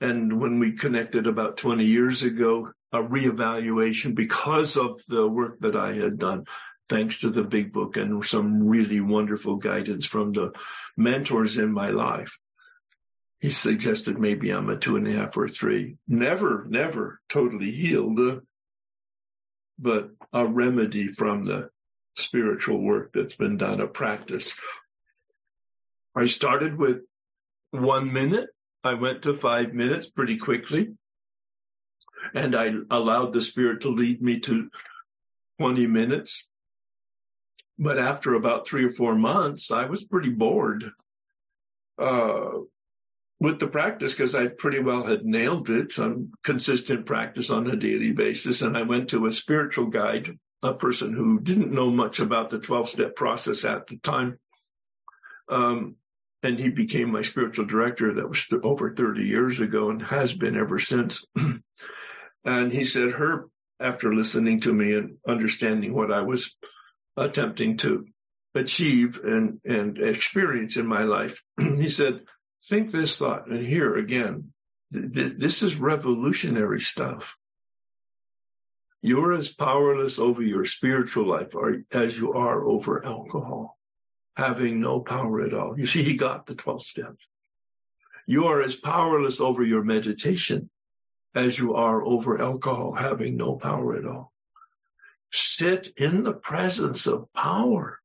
And when we connected about 20 years ago, a reevaluation because of the work that I had done, thanks to the big book and some really wonderful guidance from the mentors in my life. He suggested maybe I'm a two and a half or three. Never, never totally healed but a remedy from the spiritual work that's been done, a practice. I started with one minute. I went to five minutes pretty quickly. And I allowed the Spirit to lead me to 20 minutes. But after about three or four months, I was pretty bored uh, with the practice because I pretty well had nailed it on consistent practice on a daily basis. And I went to a spiritual guide, a person who didn't know much about the 12 step process at the time. Um, and he became my spiritual director. That was over 30 years ago and has been ever since. and he said, Herb, after listening to me and understanding what I was attempting to achieve and, and experience in my life. he said, think this thought. And here again, th- this is revolutionary stuff. You're as powerless over your spiritual life as you are over alcohol, having no power at all. You see, he got the 12 steps. You are as powerless over your meditation as you are over alcohol, having no power at all sit in the presence of power,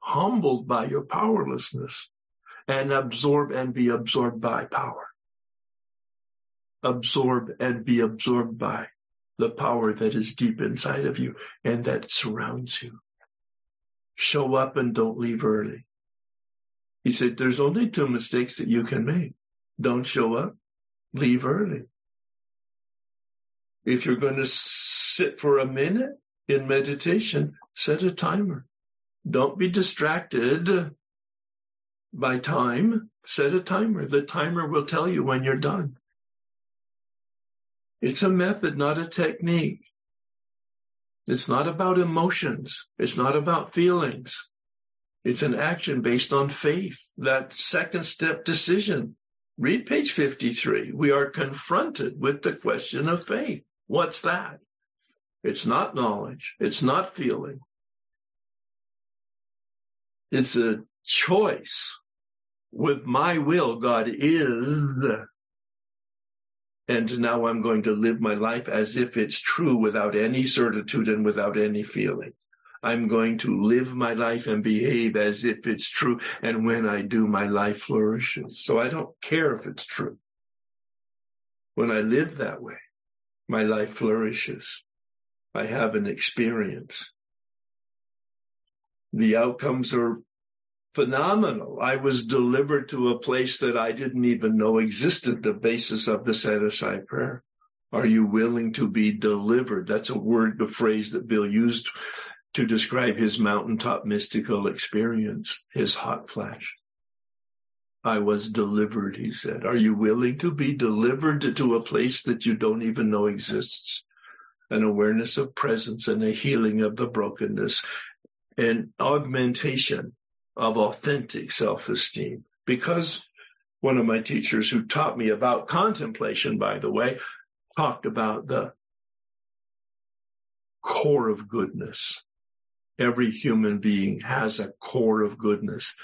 humbled by your powerlessness, and absorb and be absorbed by power. Absorb and be absorbed by the power that is deep inside of you and that surrounds you. Show up and don't leave early. He said, there's only two mistakes that you can make. Don't show up, leave early. If you're going to sit for a minute in meditation, set a timer. Don't be distracted by time. Set a timer. The timer will tell you when you're done. It's a method, not a technique. It's not about emotions. It's not about feelings. It's an action based on faith, that second step decision. Read page 53. We are confronted with the question of faith. What's that? It's not knowledge. It's not feeling. It's a choice. With my will, God is. And now I'm going to live my life as if it's true without any certitude and without any feeling. I'm going to live my life and behave as if it's true. And when I do, my life flourishes. So I don't care if it's true. When I live that way, my life flourishes. I have an experience. The outcomes are phenomenal. I was delivered to a place that I didn't even know existed, the basis of the set aside prayer. Are you willing to be delivered? That's a word, the phrase that Bill used to describe his mountaintop mystical experience, his hot flash. I was delivered, he said. Are you willing to be delivered to a place that you don't even know exists? an awareness of presence and a healing of the brokenness and augmentation of authentic self-esteem. Because one of my teachers who taught me about contemplation, by the way, talked about the core of goodness. Every human being has a core of goodness.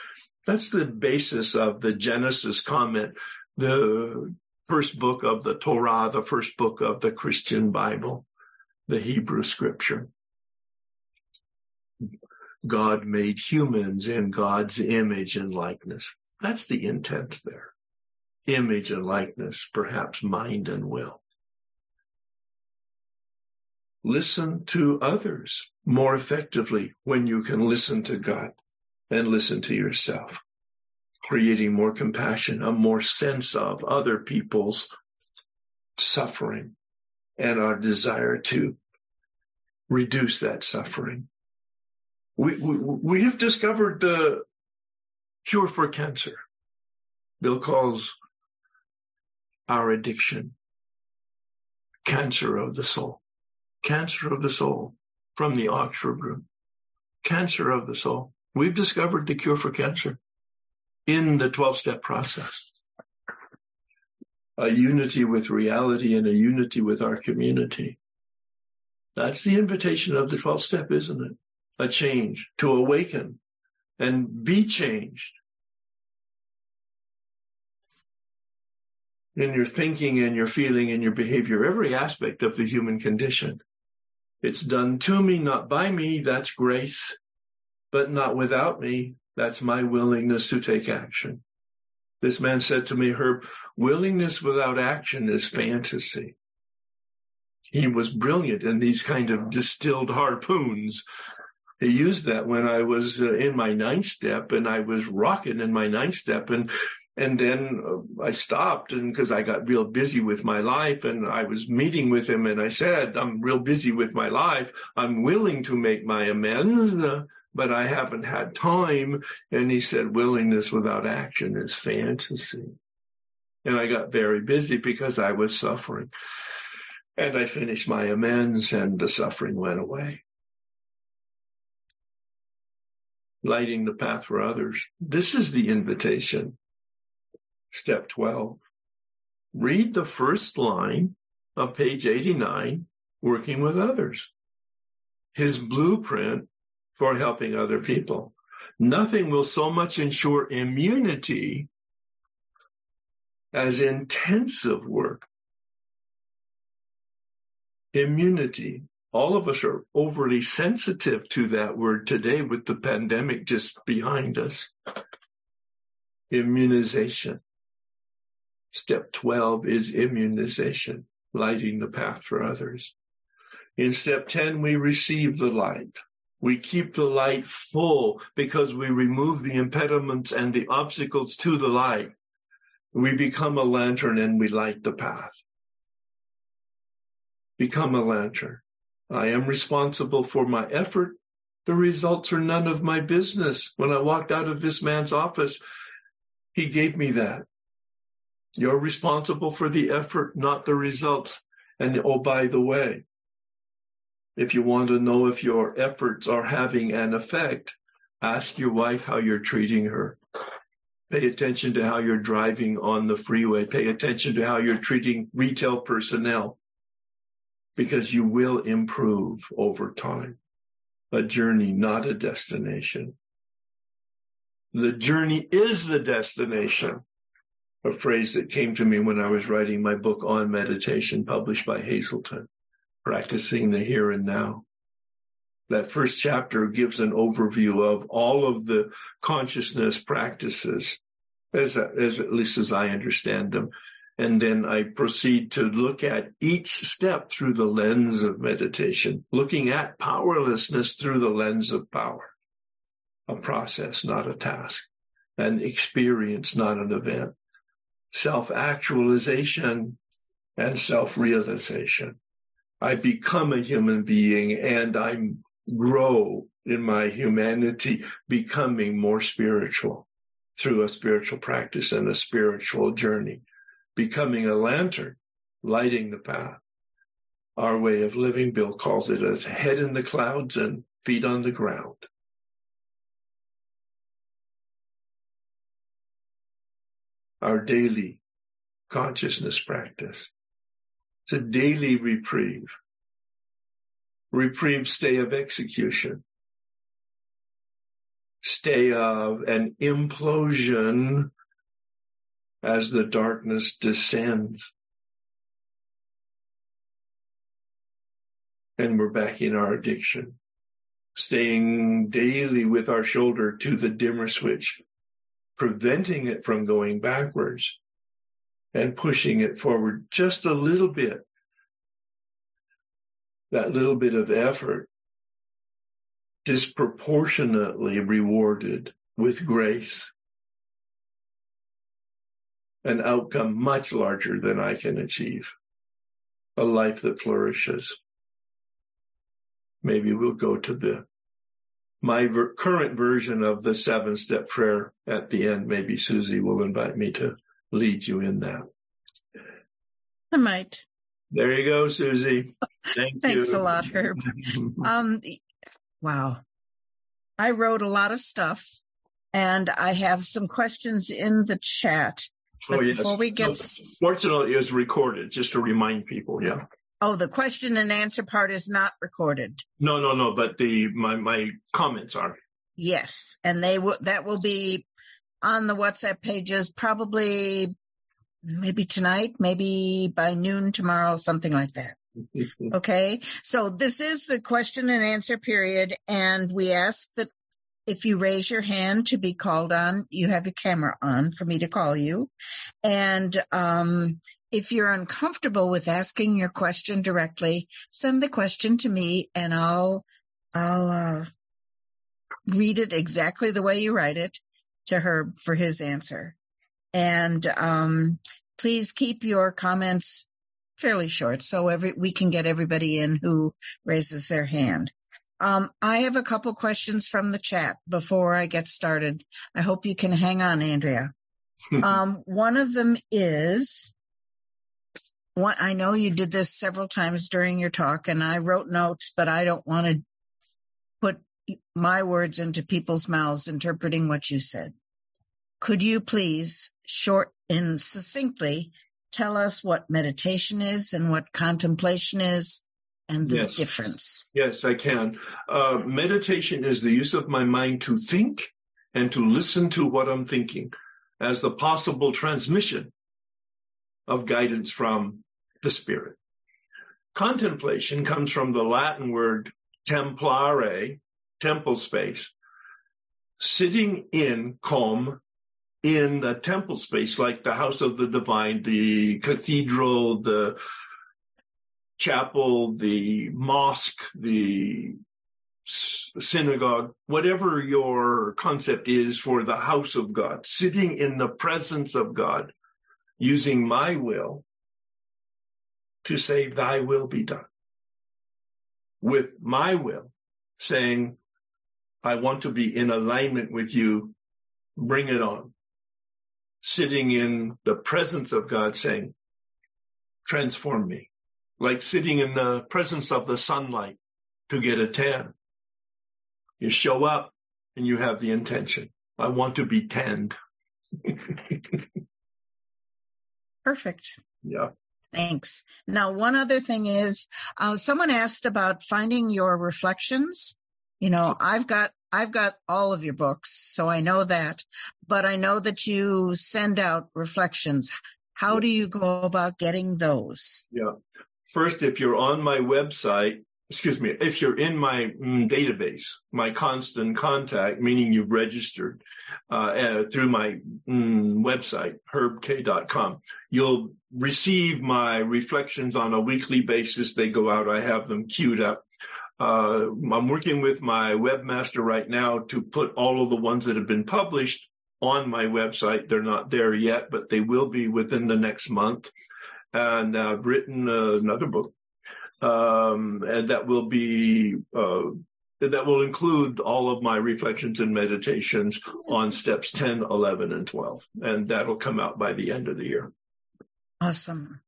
That's the basis of the Genesis comment, the first book of the Torah, the first book of the Christian Bible the Hebrew scripture. God made humans in God's image and likeness. That's the intent there. Image and likeness, perhaps mind and will. Listen to others more effectively when you can listen to God and listen to yourself, creating more compassion, a more sense of other people's suffering and our desire to reduce that suffering. We, we, we have discovered the cure for cancer. Bill calls our addiction cancer of the soul. Cancer of the soul from the Oxford group. Cancer of the soul. We've discovered the cure for cancer in the 12 step process. A unity with reality and a unity with our community. That's the invitation of the 12th step, isn't it? A change to awaken and be changed in your thinking and your feeling and your behavior, every aspect of the human condition. It's done to me, not by me. That's grace, but not without me. That's my willingness to take action. This man said to me, Herb, willingness without action is fantasy. He was brilliant in these kind of distilled harpoons. He used that when I was uh, in my ninth step and I was rocking in my ninth step and and then uh, I stopped and because I got real busy with my life and I was meeting with him and I said, I'm real busy with my life. I'm willing to make my amends, but I haven't had time. And he said, willingness without action is fantasy. And I got very busy because I was suffering. And I finished my amends and the suffering went away. Lighting the path for others. This is the invitation. Step 12. Read the first line of page 89, working with others. His blueprint for helping other people. Nothing will so much ensure immunity as intensive work. Immunity. All of us are overly sensitive to that word today with the pandemic just behind us. Immunization. Step 12 is immunization, lighting the path for others. In step 10, we receive the light. We keep the light full because we remove the impediments and the obstacles to the light. We become a lantern and we light the path. Become a lantern. I am responsible for my effort. The results are none of my business. When I walked out of this man's office, he gave me that. You're responsible for the effort, not the results. And oh, by the way, if you want to know if your efforts are having an effect, ask your wife how you're treating her. Pay attention to how you're driving on the freeway. Pay attention to how you're treating retail personnel because you will improve over time. A journey, not a destination. The journey is the destination a phrase that came to me when I was writing my book on meditation published by Hazelden, practicing the here and now. That first chapter gives an overview of all of the consciousness practices, as, as at least as I understand them. And then I proceed to look at each step through the lens of meditation, looking at powerlessness through the lens of power. A process, not a task. An experience, not an event self actualization and self realization. I become a human being and I grow in my humanity, becoming more spiritual through a spiritual practice and a spiritual journey, becoming a lantern, lighting the path. Our way of living, Bill calls it as head in the clouds and feet on the ground. Our daily consciousness practice. It's a daily reprieve. Reprieve stay of execution. Stay of an implosion as the darkness descends. And we're back in our addiction. Staying daily with our shoulder to the dimmer switch preventing it from going backwards and pushing it forward just a little bit. That little bit of effort disproportionately rewarded with grace. An outcome much larger than I can achieve. A life that flourishes. Maybe we'll go to the my ver- current version of the seven step prayer at the end. Maybe Susie will invite me to lead you in that. I might. There you go, Susie. Thank Thanks you. a lot, Herb. um, wow. I wrote a lot of stuff and I have some questions in the chat. But oh, yes. before we get, fortunately, it was recorded just to remind people. Yeah. Oh, the question and answer part is not recorded. No, no, no. But the my my comments are. Yes, and they will. That will be on the WhatsApp pages probably maybe tonight, maybe by noon tomorrow, something like that. Okay. So this is the question and answer period. And we ask that if you raise your hand to be called on, you have your camera on for me to call you. And, um, if you're uncomfortable with asking your question directly, send the question to me and I'll, I'll, uh, read it exactly the way you write it to Herb for his answer. And, um, please keep your comments fairly short so every, we can get everybody in who raises their hand. Um, I have a couple questions from the chat before I get started. I hope you can hang on, Andrea. um, one of them is, one, I know you did this several times during your talk and I wrote notes, but I don't want to put my words into people's mouths interpreting what you said. Could you please short and succinctly tell us what meditation is and what contemplation is and the yes. difference? Yes, I can. Uh, meditation is the use of my mind to think and to listen to what I'm thinking as the possible transmission of guidance from the spirit. Contemplation comes from the Latin word templare, temple space, sitting in calm in the temple space, like the house of the divine, the cathedral, the chapel, the mosque, the synagogue, whatever your concept is for the house of God, sitting in the presence of God, using my will to say, Thy will be done. With my will saying, I want to be in alignment with you. Bring it on. Sitting in the presence of God saying, transform me. Like sitting in the presence of the sunlight to get a tan. You show up and you have the intention. I want to be tanned. Perfect. Yeah. Thanks. Now, one other thing is, uh, someone asked about finding your reflections. You know, I've got, I've got all of your books, so I know that, but I know that you send out reflections. How do you go about getting those? Yeah. First, if you're on my website, excuse me, if you're in my mm, database, my constant contact, meaning you've registered uh, uh, through my mm, website, herbk.com, you'll receive my reflections on a weekly basis. They go out. I have them queued up. Uh, I'm working with my webmaster right now to put all of the ones that have been published on my website. They're not there yet, but they will be within the next month. And I've written uh, another book um, and that will be uh, that will include all of my reflections and meditations on steps 10, 11, and 12. And that'll come out by the end of the year. Awesome.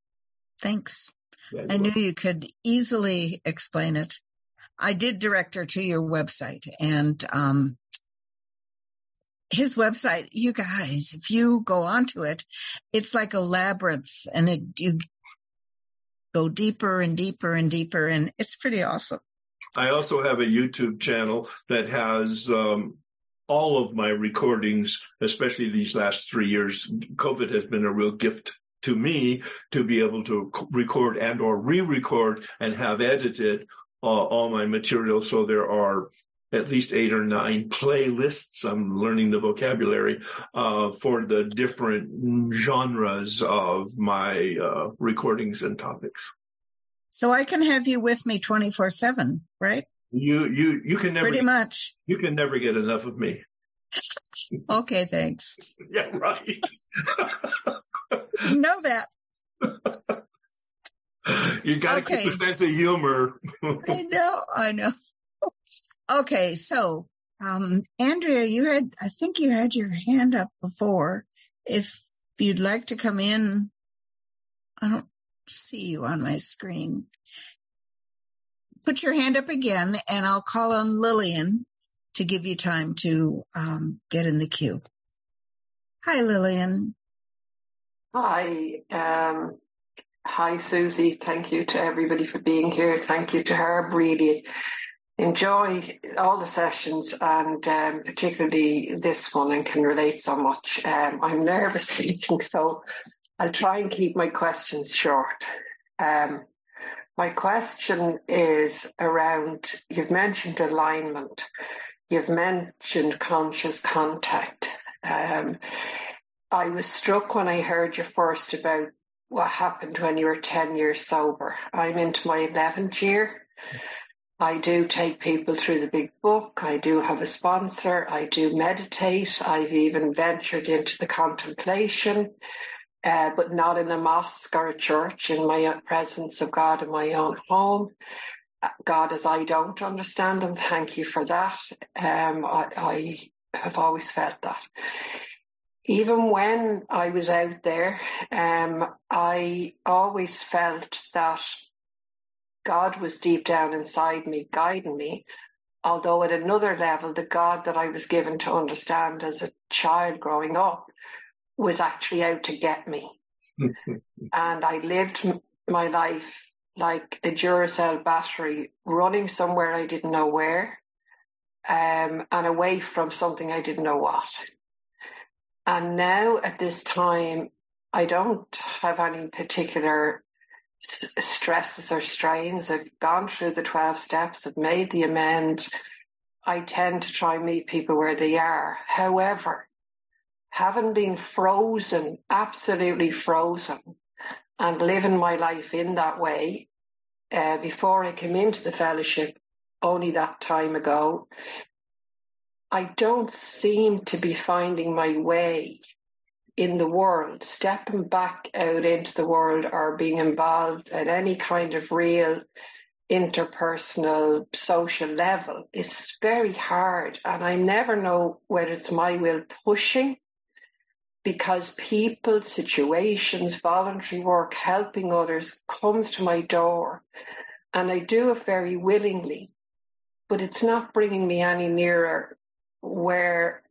Thanks. Yeah, I knew you could easily explain it. I did direct her to your website and, um, his website, you guys, if you go onto it, it's like a labyrinth and it, you go deeper and deeper and deeper. And it's pretty awesome. I also have a YouTube channel that has um, all of my recordings, especially these last three years. COVID has been a real gift to me to be able to record and or re-record and have edited uh, all my material. So there are at least eight or nine playlists. I'm learning the vocabulary uh, for the different genres of my uh, recordings and topics. So I can have you with me 24 seven, right? You, you, you can never, pretty much, you can never get enough of me. okay. Thanks. yeah. Right. you know that. you got to okay. keep a sense of humor. I know. I know. Okay, so um, Andrea, you had I think you had your hand up before. If you'd like to come in, I don't see you on my screen. Put your hand up again, and I'll call on Lillian to give you time to um, get in the queue. Hi, Lillian. Hi. Um, hi, Susie. Thank you to everybody for being here. Thank you to Herb. Really enjoy all the sessions and um, particularly this one and can relate so much. Um, I'm nervous speaking, so I'll try and keep my questions short. Um, My question is around you've mentioned alignment, you've mentioned conscious contact. Um, I was struck when I heard you first about what happened when you were 10 years sober. I'm into my 11th year. I do take people through the big book. I do have a sponsor. I do meditate. I've even ventured into the contemplation, uh, but not in a mosque or a church, in my presence of God in my own home. God as I don't understand him. Thank you for that. Um, I, I have always felt that. Even when I was out there, um, I always felt that God was deep down inside me, guiding me. Although at another level, the God that I was given to understand as a child growing up was actually out to get me. and I lived my life like a Duracell battery running somewhere I didn't know where, um, and away from something I didn't know what. And now at this time, I don't have any particular stresses or strains. I've gone through the 12 steps, I've made the amends. I tend to try and meet people where they are. However, having been frozen, absolutely frozen, and living my life in that way, uh, before I came into the fellowship only that time ago, I don't seem to be finding my way in the world, stepping back out into the world or being involved at any kind of real interpersonal social level is very hard. And I never know whether it's my will pushing because people, situations, voluntary work, helping others comes to my door and I do it very willingly, but it's not bringing me any nearer where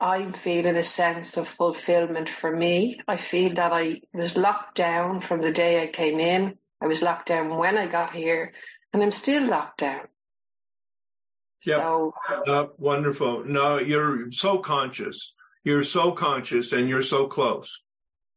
I'm feeling a sense of fulfillment for me. I feel that I was locked down from the day I came in. I was locked down when I got here, and I'm still locked down. Yeah, so, uh, wonderful. No, you're so conscious. You're so conscious, and you're so close.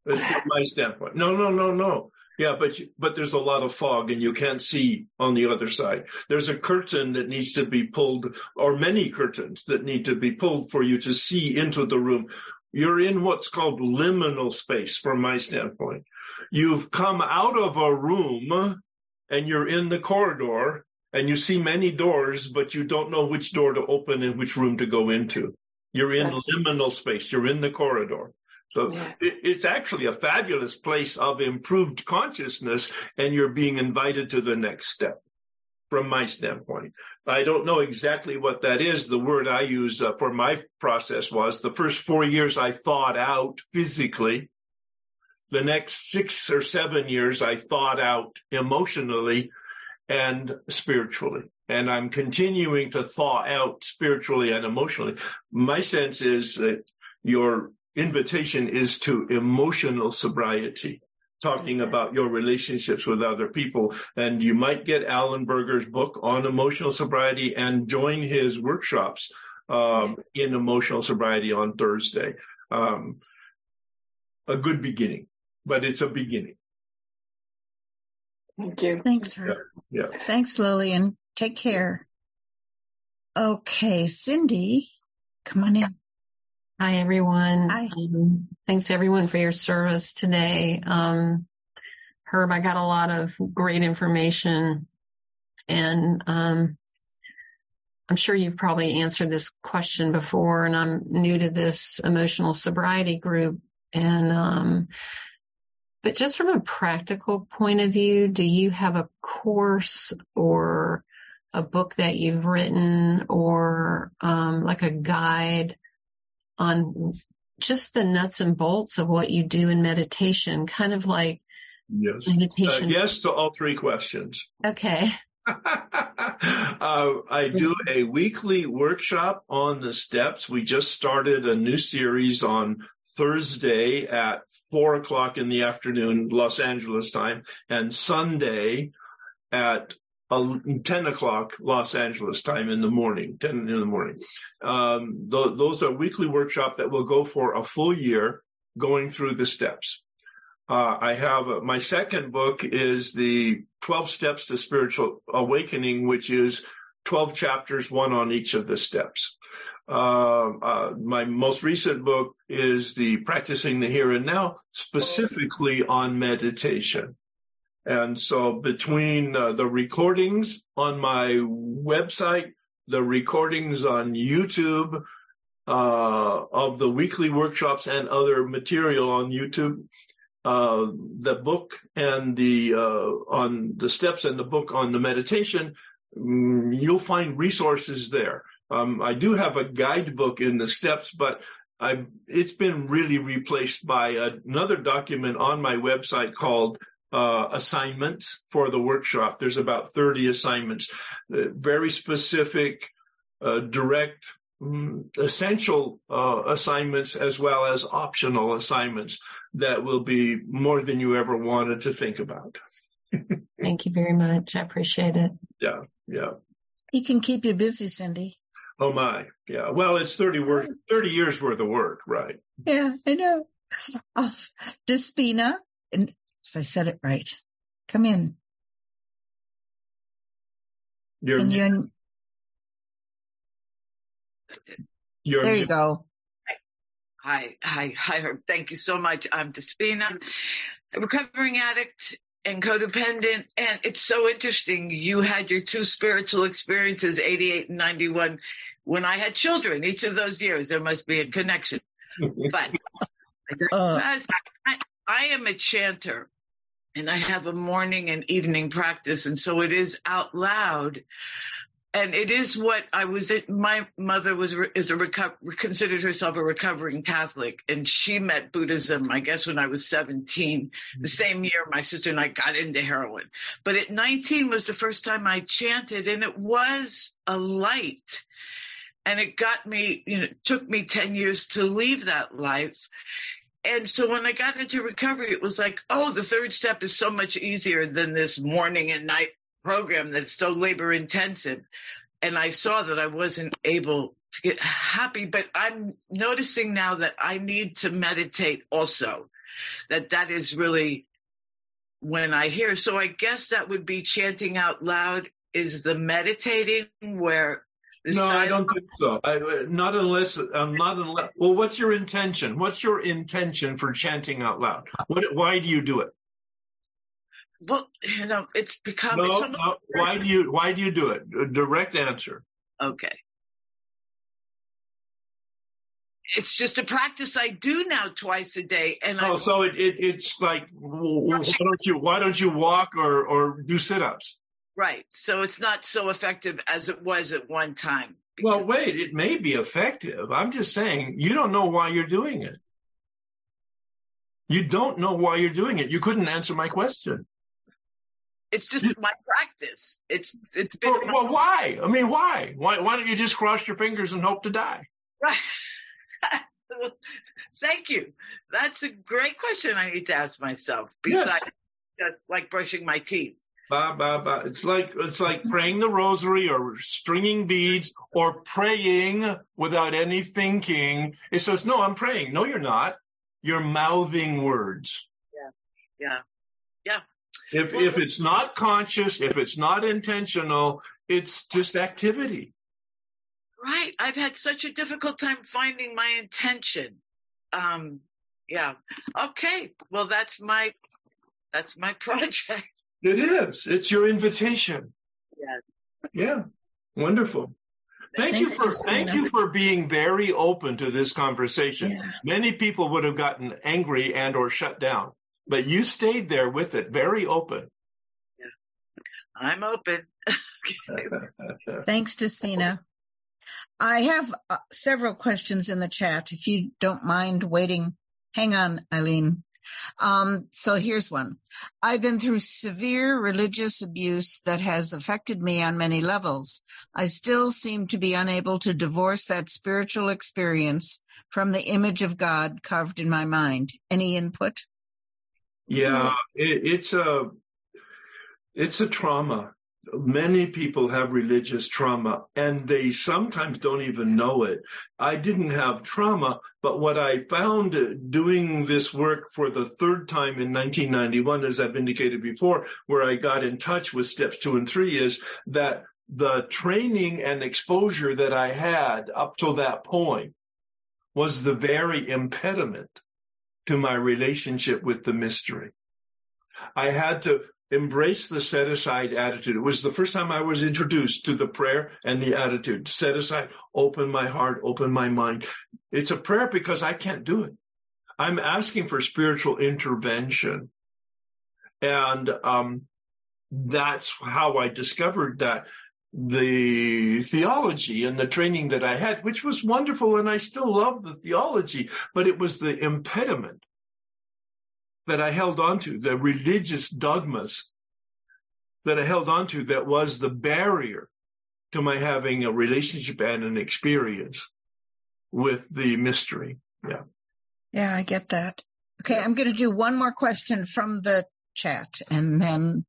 That's my standpoint. No, no, no, no. Yeah, but but there's a lot of fog and you can't see on the other side. There's a curtain that needs to be pulled, or many curtains that need to be pulled for you to see into the room. You're in what's called liminal space, from my standpoint. You've come out of a room and you're in the corridor and you see many doors, but you don't know which door to open and which room to go into. You're in liminal space. You're in the corridor. So yeah. it, it's actually a fabulous place of improved consciousness, and you're being invited to the next step from my standpoint. I don't know exactly what that is. The word I use uh, for my process was the first four years I thought out physically. The next six or seven years I thought out emotionally and spiritually. And I'm continuing to thaw out spiritually and emotionally. My sense is that your invitation is to emotional sobriety talking about your relationships with other people. And you might get Allen Berger's book on emotional sobriety and join his workshops um, in emotional sobriety on Thursday. Um, a good beginning, but it's a beginning. Thank you. Thanks. Yeah. yeah. Thanks, Lillian. Take care. Okay, Cindy, come on in. Hi, everyone. Hi. Um, thanks, everyone, for your service today. Um, Herb, I got a lot of great information, and um, I'm sure you've probably answered this question before, and I'm new to this emotional sobriety group. And, um, but just from a practical point of view, do you have a course or a book that you've written or um, like a guide on just the nuts and bolts of what you do in meditation, kind of like yes. meditation. Uh, yes to all three questions. Okay. uh, I do a weekly workshop on the steps. We just started a new series on Thursday at four o'clock in the afternoon, Los Angeles time, and Sunday at 10 o'clock Los Angeles time in the morning, 10 in the morning. Um, th- those are weekly workshop that will go for a full year going through the steps. Uh, I have uh, my second book is the 12 steps to spiritual awakening, which is 12 chapters, one on each of the steps. Uh, uh, my most recent book is the practicing the here and now, specifically on meditation. And so between uh, the recordings on my website, the recordings on YouTube, uh, of the weekly workshops and other material on YouTube, uh, the book and the uh, on the steps and the book on the meditation, mm, you'll find resources there. Um, I do have a guidebook in the steps, but I it's been really replaced by another document on my website called uh, assignments for the workshop. There's about 30 assignments, uh, very specific, uh, direct, mm, essential uh, assignments as well as optional assignments that will be more than you ever wanted to think about. Thank you very much. I appreciate it. Yeah, yeah. He can keep you busy, Cindy. Oh my, yeah. Well, it's 30 work, 30 years worth of work, right? Yeah, I know. Despina, and so I said it right. Come in. You're, And you're, you're there you go. Hi, hi, hi, Herb. Thank you so much. I'm Despina, a recovering addict and codependent. And it's so interesting. You had your two spiritual experiences, 88 and 91, when I had children. Each of those years, there must be a connection. But Uh. I, I am a chanter and I have a morning and evening practice. And so it is out loud. And it is what I was. My mother was is a reco- considered herself a recovering Catholic, and she met Buddhism. I guess when I was seventeen, the mm-hmm. same year my sister and I got into heroin. But at nineteen was the first time I chanted, and it was a light, and it got me. You know, it took me ten years to leave that life, and so when I got into recovery, it was like, oh, the third step is so much easier than this morning and night program that's so labor intensive. And I saw that I wasn't able to get happy, but I'm noticing now that I need to meditate also, that that is really when I hear. So I guess that would be chanting out loud is the meditating where no, I don't think so. I, not unless, um, not unless. Well, what's your intention? What's your intention for chanting out loud? What? Why do you do it? well, you know, it's become No, it's no. almost- Why do you? Why do you do it? A direct answer. Okay. It's just a practice I do now twice a day, and I Oh, so it, it it's like why don't you why don't you walk or or do sit ups? Right. So it's not so effective as it was at one time. Well, wait, it may be effective. I'm just saying you don't know why you're doing it. You don't know why you're doing it. You couldn't answer my question. it's just my practice. It's it's been Well, well, why? I mean, why? Why? Why don't you just cross your fingers and hope to die? right. Thank you. That's a great question I need to ask myself. Yes. Besides just like brushing my teeth. Ba, ba, ba. It's like it's like praying the rosary or stringing beads or praying without any thinking. It says, "No, I'm praying." No, you're not. You're mouthing words. Yeah. Yeah, yeah. If Well- if it's not conscious, if it's not intentional, it's just activity. Right. I've had such a difficult time finding my intention. Um, yeah. Okay. Well, that's my, that's my project. It is. It's your invitation. Yes. Yeah. Wonderful. Thank you for thank you for being very open to this conversation. Yeah. Many people would have gotten angry and or shut down, but you stayed there with it, very open. Yeah. I'm open. Thanks, Despina. I have uh, several questions in the chat. If you don't mind waiting, hang on, Eileen. Um, so here's one. I've been through severe religious abuse that has affected me on many levels. I still seem to be unable to divorce that spiritual experience from the image of God carved in my mind. Any input? Yeah, it, it's a it's a trauma. Many people have religious trauma and they sometimes don't even know it. I didn't have trauma, but what I found doing this work for the third time in 1991, as I've indicated before, where I got in touch with steps two and three is that the training and exposure that I had up till that point was the very impediment to my relationship with the mystery. I had to embrace the set aside attitude. It was the first time I was introduced to the prayer and the attitude. Set aside, open my heart, open my mind. It's a prayer because I can't do it. I'm asking for spiritual intervention. And um, that's how I discovered that the theology and the training that I had, which was wonderful, and I still love the theology, but it was the impediment that I held on to, the religious dogmas that I held on to that was the barrier to my having a relationship and an experience with the mystery. Yeah. Yeah, I get that. Okay, I'm going to do one more question from the chat and then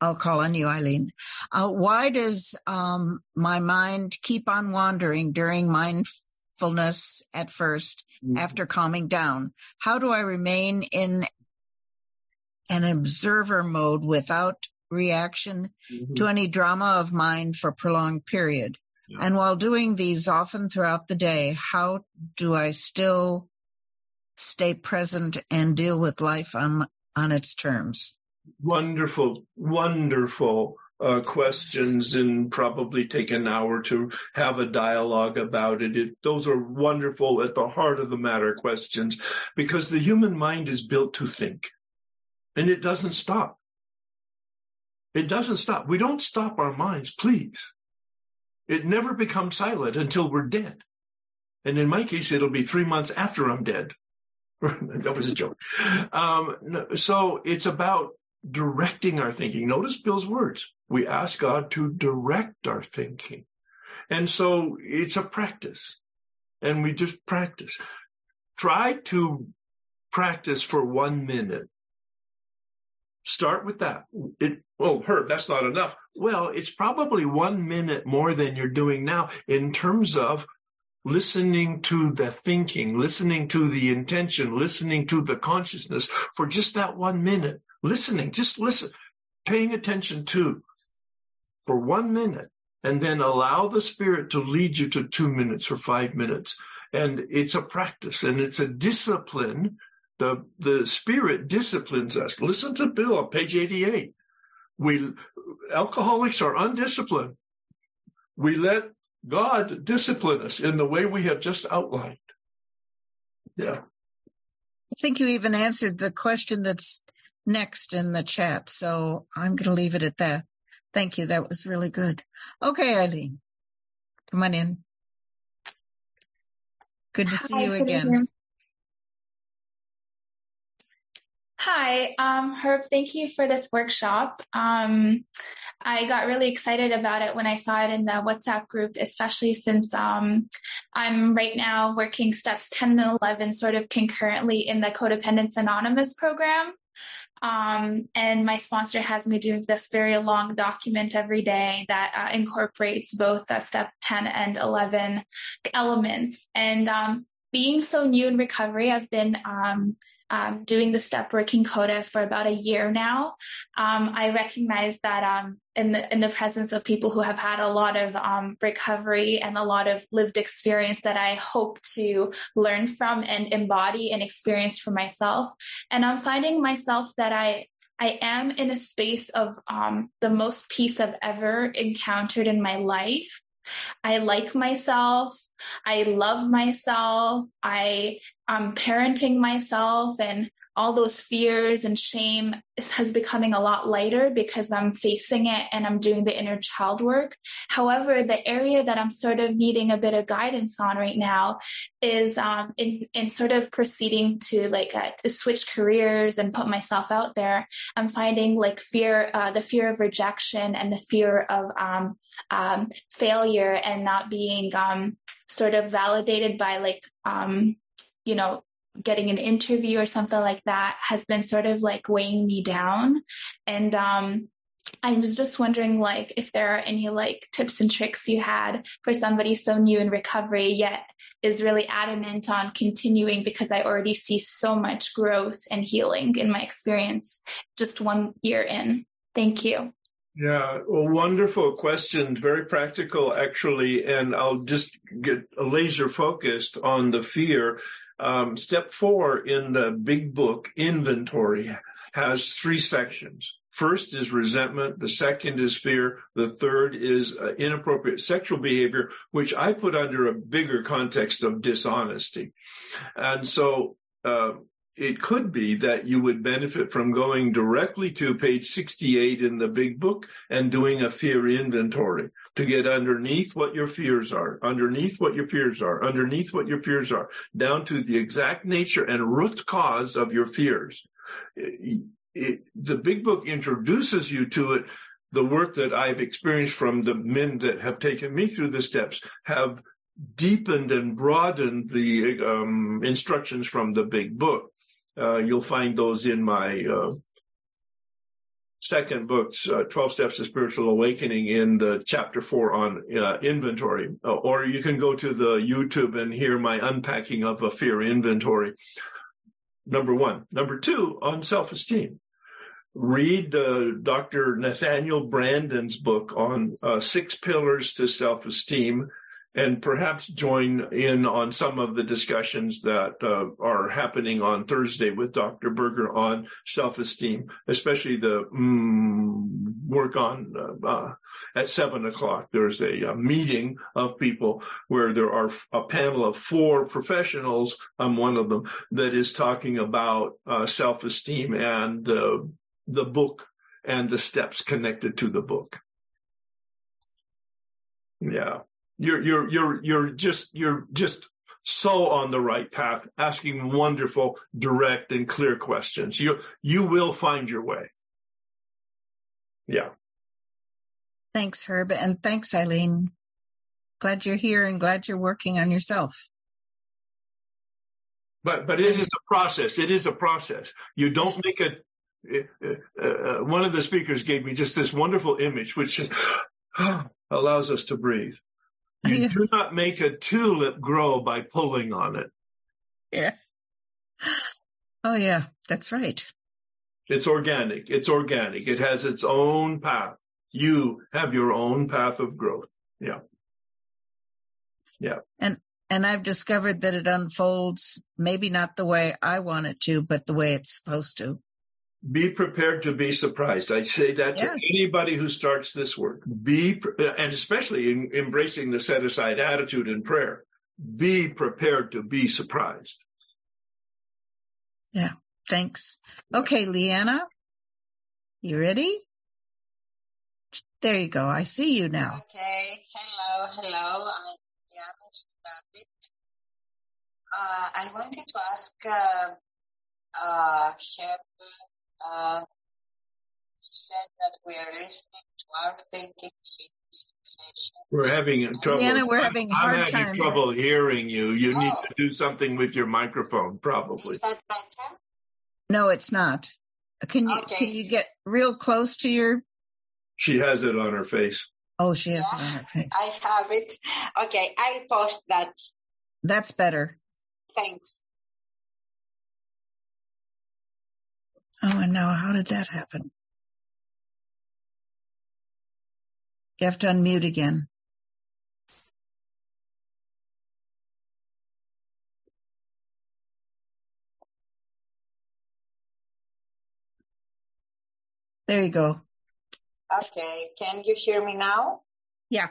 I'll call on you, Eileen. Uh, why does um, my mind keep on wandering during mindfulness at 1st mm-hmm. after calming down? How do I remain in an observer mode without reaction mm-hmm. to any drama of mind for prolonged period? Yeah. And while doing these often throughout the day, how do I still stay present and deal with life on, on its terms? Wonderful, wonderful uh, questions and probably take an hour to have a dialogue about it. it. Those are wonderful at the heart of the matter questions because the human mind is built to think and it doesn't stop. It doesn't stop. We don't stop our minds, please. It never becomes silent until we're dead. And in my case, it'll be three months after I'm dead. that was a joke. Um, so it's about directing our thinking. Notice Bill's words. We ask God to direct our thinking. And so it's a practice and we just practice. Try to practice for one minute Start with that. It, well, Herb, that's not enough. Well, it's probably one minute more than you're doing now in terms of listening to the thinking, listening to the intention, listening to the consciousness for just that one minute. Listening, just listen, paying attention to for one minute and then allow the spirit to lead you to two minutes or five minutes. And it's a practice and it's a discipline the, the Spirit disciplines us. Listen to Bill on page 88. We, alcoholics are undisciplined. We let God discipline us in the way we have just outlined. Yeah. I think you even answered the question that's next in the chat. So I'm going to leave it at that. Thank you. That was really good. Okay, Eileen, come on in. Good to see Hi, you again. Hi, um, Herb, thank you for this workshop. Um, I got really excited about it when I saw it in the WhatsApp group, especially since um, I'm right now working steps 10 and 11 sort of concurrently in the Codependence Anonymous program. Um, and my sponsor has me doing this very long document every day that uh, incorporates both the step 10 and 11 elements. And um, being so new in recovery, I've been um, um, doing the step working CoDA for about a year now, um, I recognize that um, in the in the presence of people who have had a lot of um, recovery and a lot of lived experience that I hope to learn from and embody and experience for myself. And I'm finding myself that I I am in a space of um, the most peace I've ever encountered in my life. I like myself. I love myself. I am parenting myself and all those fears and shame has becoming a lot lighter because I'm facing it and I'm doing the inner child work. However, the area that I'm sort of needing a bit of guidance on right now is um, in in sort of proceeding to like uh, to switch careers and put myself out there. I'm finding like fear, uh, the fear of rejection and the fear of um, um, failure and not being um, sort of validated by like um, you know getting an interview or something like that has been sort of like weighing me down and um I was just wondering, like, if there are any like tips and tricks you had for somebody so new in recovery yet is really adamant on continuing because I already see so much growth and healing in my experience just one year in. Thank you. Yeah, well, wonderful question. Very practical, actually. And I'll just get laser focused on the fear. Um, step four in the big book inventory has three sections. First is resentment. The second is fear. The third is uh, inappropriate sexual behavior, which I put under a bigger context of dishonesty. And so, uh, it could be that you would benefit from going directly to page 68 in the big book and doing a fear inventory to get underneath what your fears are, underneath what your fears are, underneath what your fears are, down to the exact nature and root cause of your fears. It, it, the big book introduces you to it. The work that I've experienced from the men that have taken me through the steps have deepened and broadened the um, instructions from the big book. Uh, you'll find those in my uh, second book's uh, 12 Steps to Spiritual Awakening in the chapter four on uh, inventory. Uh, or you can go to the YouTube and hear my unpacking of a fear inventory. Number one. Number two, on self esteem. Read Dr. Nathaniel Branden's book on six pillars to self esteem and perhaps join in on some of the discussions that uh, are happening on Thursday with Dr. Berger on self-esteem, especially the mm, work on uh, uh, at seven o'clock. There's a, a, meeting of people where there are a panel of four professionals. I'm one of them that is talking about uh, self-esteem and the book and the steps connected to the book. Yeah you're you're you're you're just you're just so on the right path, asking wonderful, direct, and clear questions. You you will find your way. Yeah. Thanks, Herb, and thanks, Eileen. Glad you're here and glad you're working on yourself. But but it is a process. It is a process. You don't make a. Uh, uh, one of the speakers gave me just this wonderful image, which allows us to breathe. You yeah. do not make a tulip grow by pulling on it. Yeah. Oh, yeah, that's right. It's organic. It's organic. It has its own path. You have your own path of growth. Yeah. Yeah. And, and I've discovered that it unfolds maybe not the way I want it to, but the way it's supposed to be prepared to be surprised. I say that to anybody who starts this work. Be, and especially in embracing the set aside attitude in prayer, be prepared to be surprised. Yeah. Thanks. Okay, Leanna, you ready? There you go. I see you now. Okay. Hello. Hello. I'm Leanna uh, I wanted to ask uh, uh, uh, said that we are listening to our thinking sensation. We're having trouble. Diana, we're having I'm, hard I'm having time. trouble hearing you. You oh. need to do something with your microphone, probably. Is that better? No, it's not. Can you Okay. can you get real close to your? She has it on her face. Oh, she has Yeah. it on her face. I have it. Okay, I'll post that. That's better. Thanks. Oh, and now how did that happen? You have to unmute again. There you go. Okay, can you hear me now? Yeah.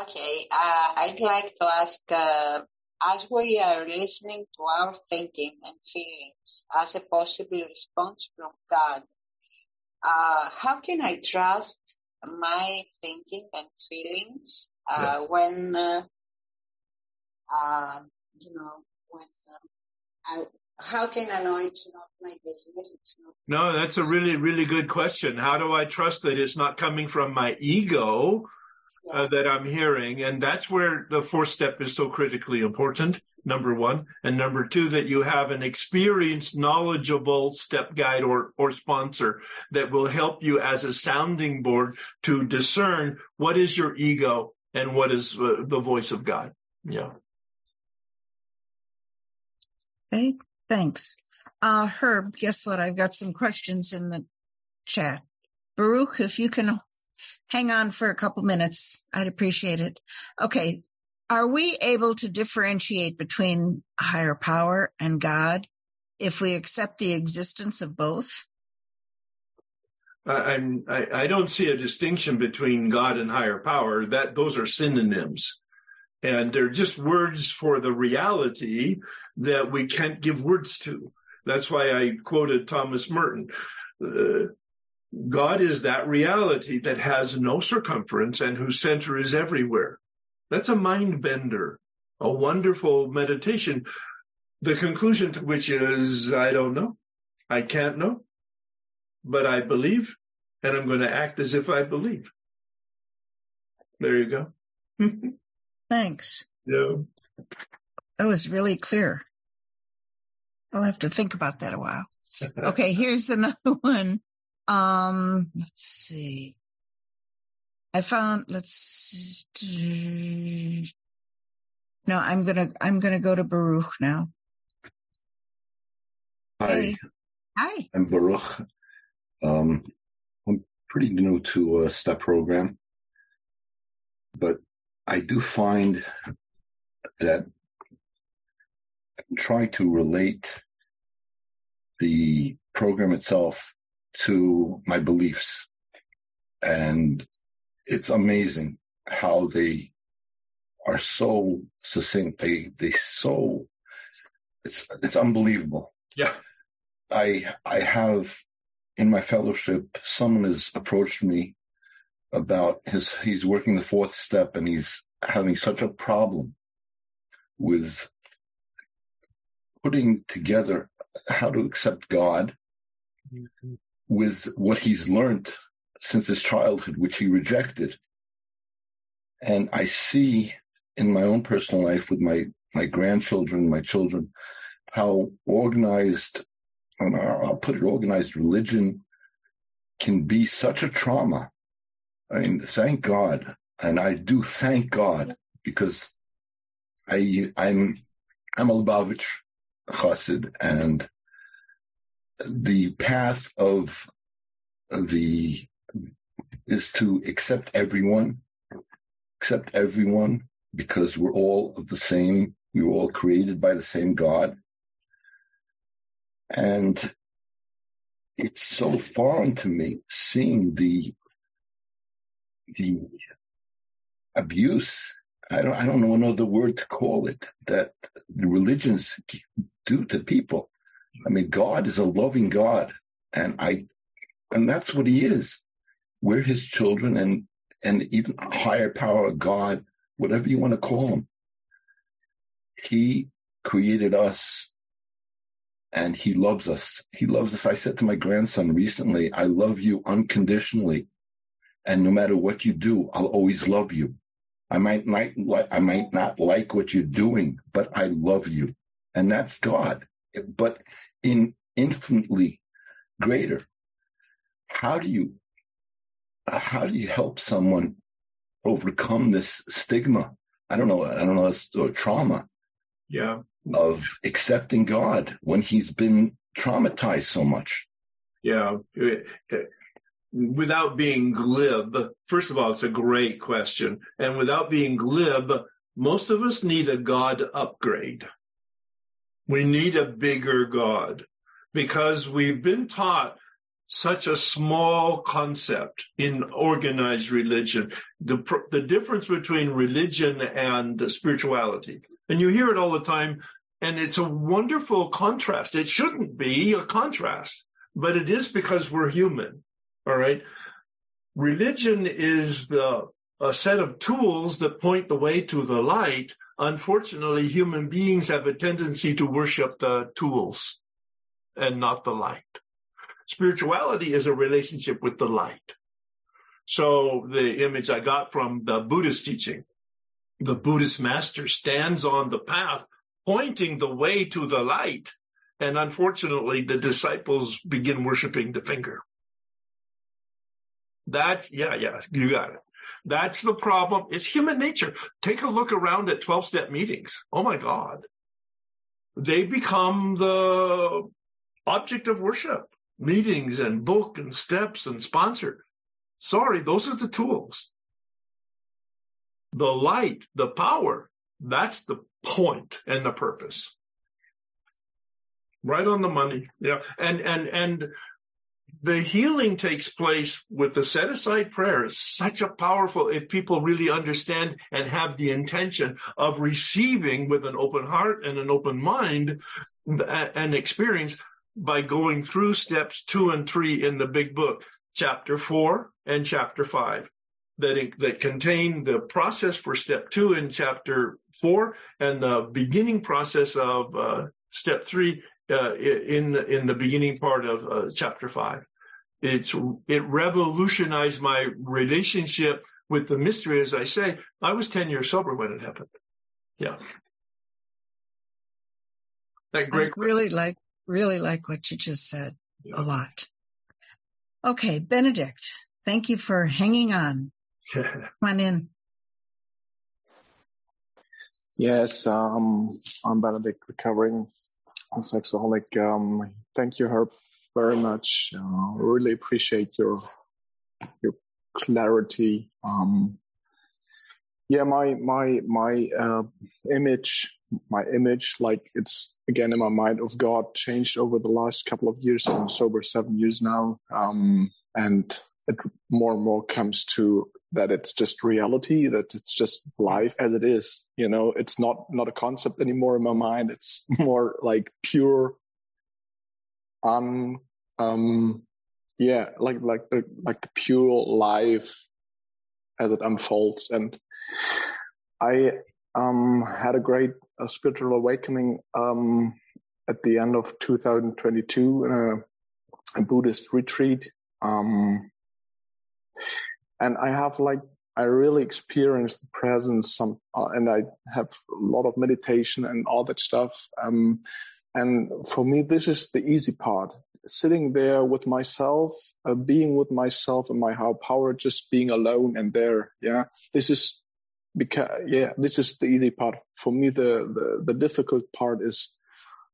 Okay, uh, I'd like to ask, uh, as we are listening to our thinking and feelings as a possible response from God, uh, how can I trust my thinking and feelings uh, when, uh, uh, you know, when uh, I, how can I know it's not my business? It's not. No, that's a really, really good question. How do I trust that it's not coming from my ego uh, that I'm hearing. And that's where the fourth step is so critically important. Number one. And number two, that you have an experienced, knowledgeable step guide or, or sponsor that will help you as a sounding board to discern what is your ego and what is uh, the voice of God. Yeah. Okay. Thanks. Uh, Herb, guess what? I've got some questions in the chat. Baruch, if you can hang on for a couple minutes, I'd appreciate it. Okay. Are we able to differentiate between higher power and God if we accept the existence of both? I, I, I don't see a distinction between God and higher power. That those are synonyms, and they're just words for the reality that we can't give words to. That's why I quoted Thomas Merton. Uh, God is that reality that has no circumference and whose center is everywhere. That's a mind bender, a wonderful meditation. The conclusion to which is, I don't know. I can't know, but I believe, and I'm going to act as if I believe. There you go. Thanks. Yeah. That was really clear. I'll have to think about that a while. Okay, here's another one. Um, let's see. I found, let's, no, I'm gonna, I'm gonna go to Baruch now. Hi. Hey. Hi. I'm Baruch. Um, I'm pretty new to a STEP program, but I do find that I'm trying to relate the program itself to my beliefs. And it's amazing how they are so succinct. They, they so, it's, it's unbelievable. Yeah. I, I have in my fellowship, someone has approached me about his, he's working the fourth step and he's having such a problem with putting together how to accept God mm-hmm. With what he's learned since his childhood, which he rejected. And I see in my own personal life with my, my grandchildren, my children, how organized, I'll put it organized religion can be such a trauma. I mean, thank God. And I do thank God because I, I'm, I'm a Lubavitch chassid and the path of the is to accept everyone, accept everyone because we're all of the same. We were all created by the same God. And it's so foreign to me seeing the the abuse. I don't I don't know another word to call it that the religions do to people. I mean, God is a loving God, and I, and that's what He is. We're His children, and and even higher power, God, whatever you want to call Him. He created us, and He loves us. He loves us. I said to my grandson recently, "I love you unconditionally, and no matter what you do, I'll always love you." I might not I might not like what you're doing, but I love you. And that's God but in infinitely greater. How do you how do you help someone overcome this stigma? I don't know. I don't know. It's a trauma. Yeah. Of accepting God when he's been traumatized so much. Yeah. Without being glib, first of all, it's a great question. And without being glib, most of us need a God upgrade. We need a bigger God because we've been taught such a small concept in organized religion. The, the difference between religion and spirituality. And you hear it all the time. And it's a wonderful contrast. It shouldn't be a contrast, but it is because we're human. All right. Religion is the, a set of tools that point the way to the light unfortunately, human beings have a tendency to worship the tools and not the light. Spirituality is a relationship with the light. So the image I got from the Buddhist teaching, the Buddhist master stands on the path, pointing the way to the light. And unfortunately, the disciples begin worshiping the finger. That's, yeah, yeah, you got it. That's the problem. It's human nature. Take a look around at 12 step meetings. Oh my God. They become the object of worship, meetings and book and steps and sponsor. Sorry, those are the tools. The light, the power, that's the point and the purpose. Right on the money. Yeah. And, and, and the healing takes place with the set aside prayer is such a powerful if people really understand and have the intention of receiving with an open heart and an open mind an experience by going through steps two and three in the big book chapter four and chapter five that that contain the process for step two in chapter four and the beginning process of uh, step three uh, in the, in the beginning part of uh, chapter five. It's it revolutionized my relationship with the mystery. As I say, I was ten years sober when it happened. Yeah. That great. I really like really like what you just said yeah. a lot. Okay, Benedict, thank you for hanging on. Come on in. Yes, um, I'm Benedict, recovering sexaholic. Um, thank you, Herb, very much. Uh, really appreciate your your clarity. Um, yeah, my my my uh, image, my image, like it's again in my mind of God, changed over the last couple of years. I'm sober seven years now, um, and it more and more comes to that it's just reality that it's just life as it is you know it's not not a concept anymore in my mind it's more like pure un um yeah like like the like the pure life as it unfolds and i um had a great uh, spiritual awakening um at the end of 2022 in a, a buddhist retreat um and I have like I really experienced the presence some, uh, and I have a lot of meditation and all that stuff. Um, and for me, this is the easy part: sitting there with myself, uh, being with myself and my higher power, just being alone and there. Yeah, this is because yeah, this is the easy part for me. The the, the difficult part is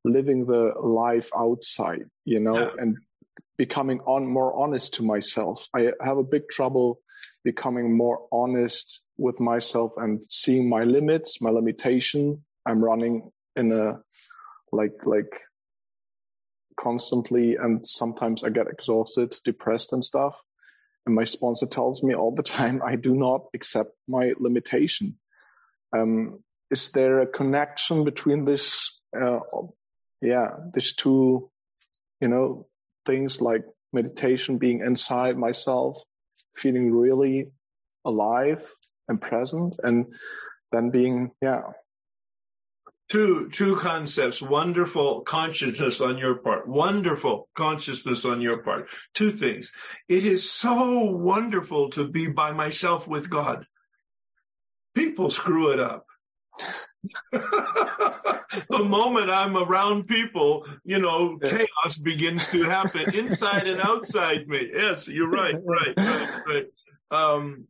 living the life outside, you know, yeah. and becoming on more honest to myself. I have a big trouble becoming more honest with myself and seeing my limits, my limitation. I'm running in a like like constantly and sometimes I get exhausted, depressed and stuff. And my sponsor tells me all the time I do not accept my limitation. Um, is there a connection between this uh, yeah, these two, you know, things like meditation, being inside myself, feeling really alive and present, and then being, yeah. Two, two concepts, wonderful consciousness on your part, wonderful consciousness on your part. Two things. It is so wonderful to be by myself with God. People screw it up. the moment I'm around people, you know, chaos begins to happen inside and outside me. Yes, you're right, right, right, right. Um,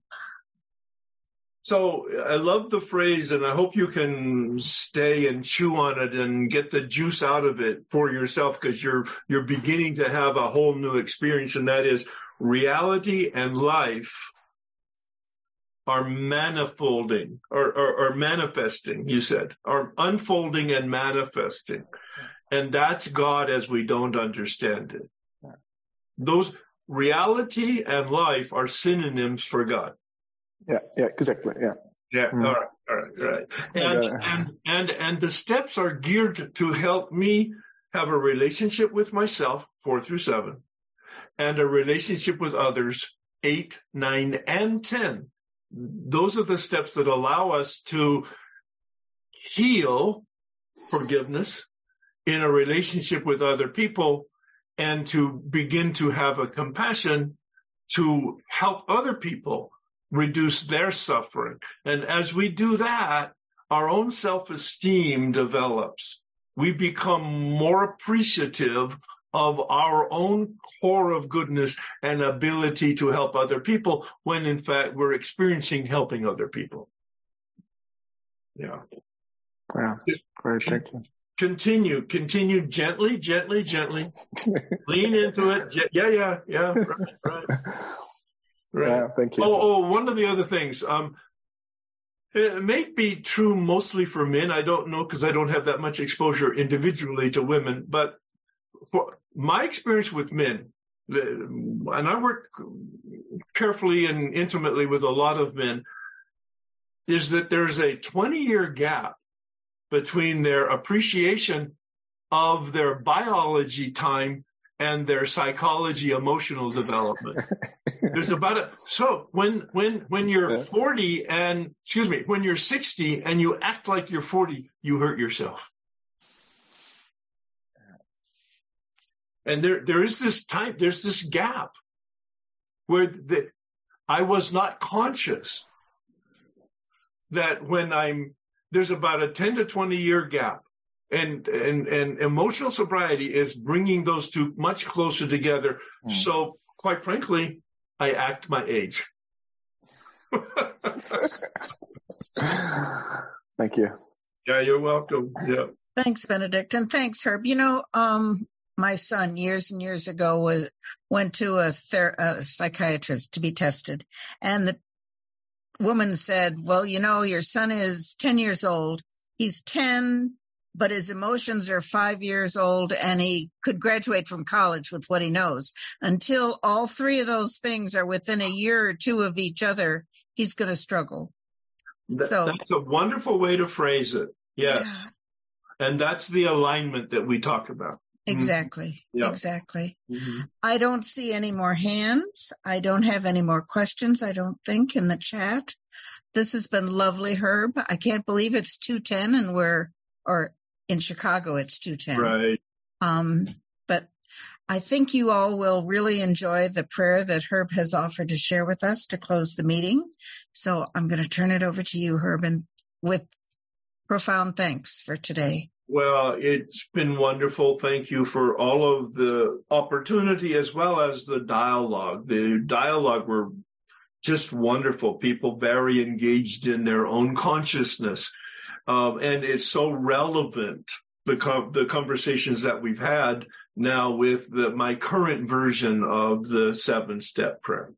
so I love the phrase, and I hope you can stay and chew on it and get the juice out of it for yourself because you're you're beginning to have a whole new experience, and that is reality and life are manifolding or, or, or, manifesting, you said, are unfolding and manifesting. And that's God as we don't understand it. Those reality and life are synonyms for God. Yeah, yeah, exactly. Yeah. Yeah. Mm. All right. All right. All right. And, and, and, and the steps are geared to help me have a relationship with myself, four through seven, and a relationship with others, eight, nine, and 10 those are the steps that allow us to heal forgiveness in a relationship with other people and to begin to have a compassion to help other people reduce their suffering. And as we do that, our own self-esteem develops. We become more appreciative of our own core of goodness and ability to help other people when in fact we're experiencing helping other people. Yeah. Yeah. Great. Thank you. Continue, continue gently, gently, gently. Lean into it. Yeah, yeah, yeah. Right, right. Right. Yeah, thank you. Oh, oh, one of the other things. Um, it may be true mostly for men. I don't know because I don't have that much exposure individually to women, but for my experience with men, and I work carefully and intimately with a lot of men, is that there's a 20 year gap between their appreciation of their biology time and their psychology emotional development. There's about a so when when when you're 40 and excuse me when you're 60 and you act like you're 40 you hurt yourself. And there there is this time there's this gap where the, i was not conscious that when i'm there's about a 10 to 20 year gap and and and emotional sobriety is bringing those two much closer together. Mm. so quite frankly i act my age. Thank you. Yeah you're welcome. Yeah. Thanks benedict and thanks herb. You know um my son years and years ago was went to a, ther- a psychiatrist to be tested and the woman said well you know your son is 10 years old. He's 10 but his emotions are five years old and he could graduate from college with what he knows. Until all three of those things are within a year or two of each other, he's going to struggle. So, that's a wonderful way to phrase it. Yeah. yeah. And that's the alignment that we talk about. Mm-hmm. Exactly. Mm-hmm. Yeah. Exactly. Mm-hmm. I don't see any more hands. I don't have any more questions, I don't think, in the chat. This has been lovely, Herb. I can't believe it's 210 and we're, or in Chicago, it's 210. Right. Um, but I think you all will really enjoy the prayer that Herb has offered to share with us to close the meeting. So I'm going to turn it over to you, Herb, and with profound thanks for today. Well, it's been wonderful. Thank you for all of the opportunity as well as the dialogue. The dialogue were just wonderful. People very engaged in their own consciousness um, and it's so relevant the the conversations that we've had now with the, my current version of the seven step prayer.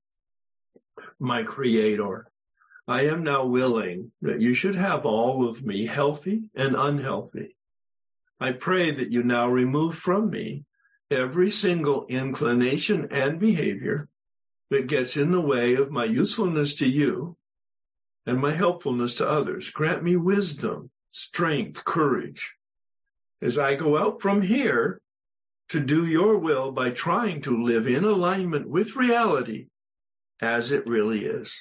My creator, I am now willing that you should have all of me healthy and unhealthy. I pray that you now remove from me every single inclination and behavior that gets in the way of my usefulness to you and my helpfulness to others. Grant me wisdom, strength, courage as I go out from here to do your will by trying to live in alignment with reality as it really is.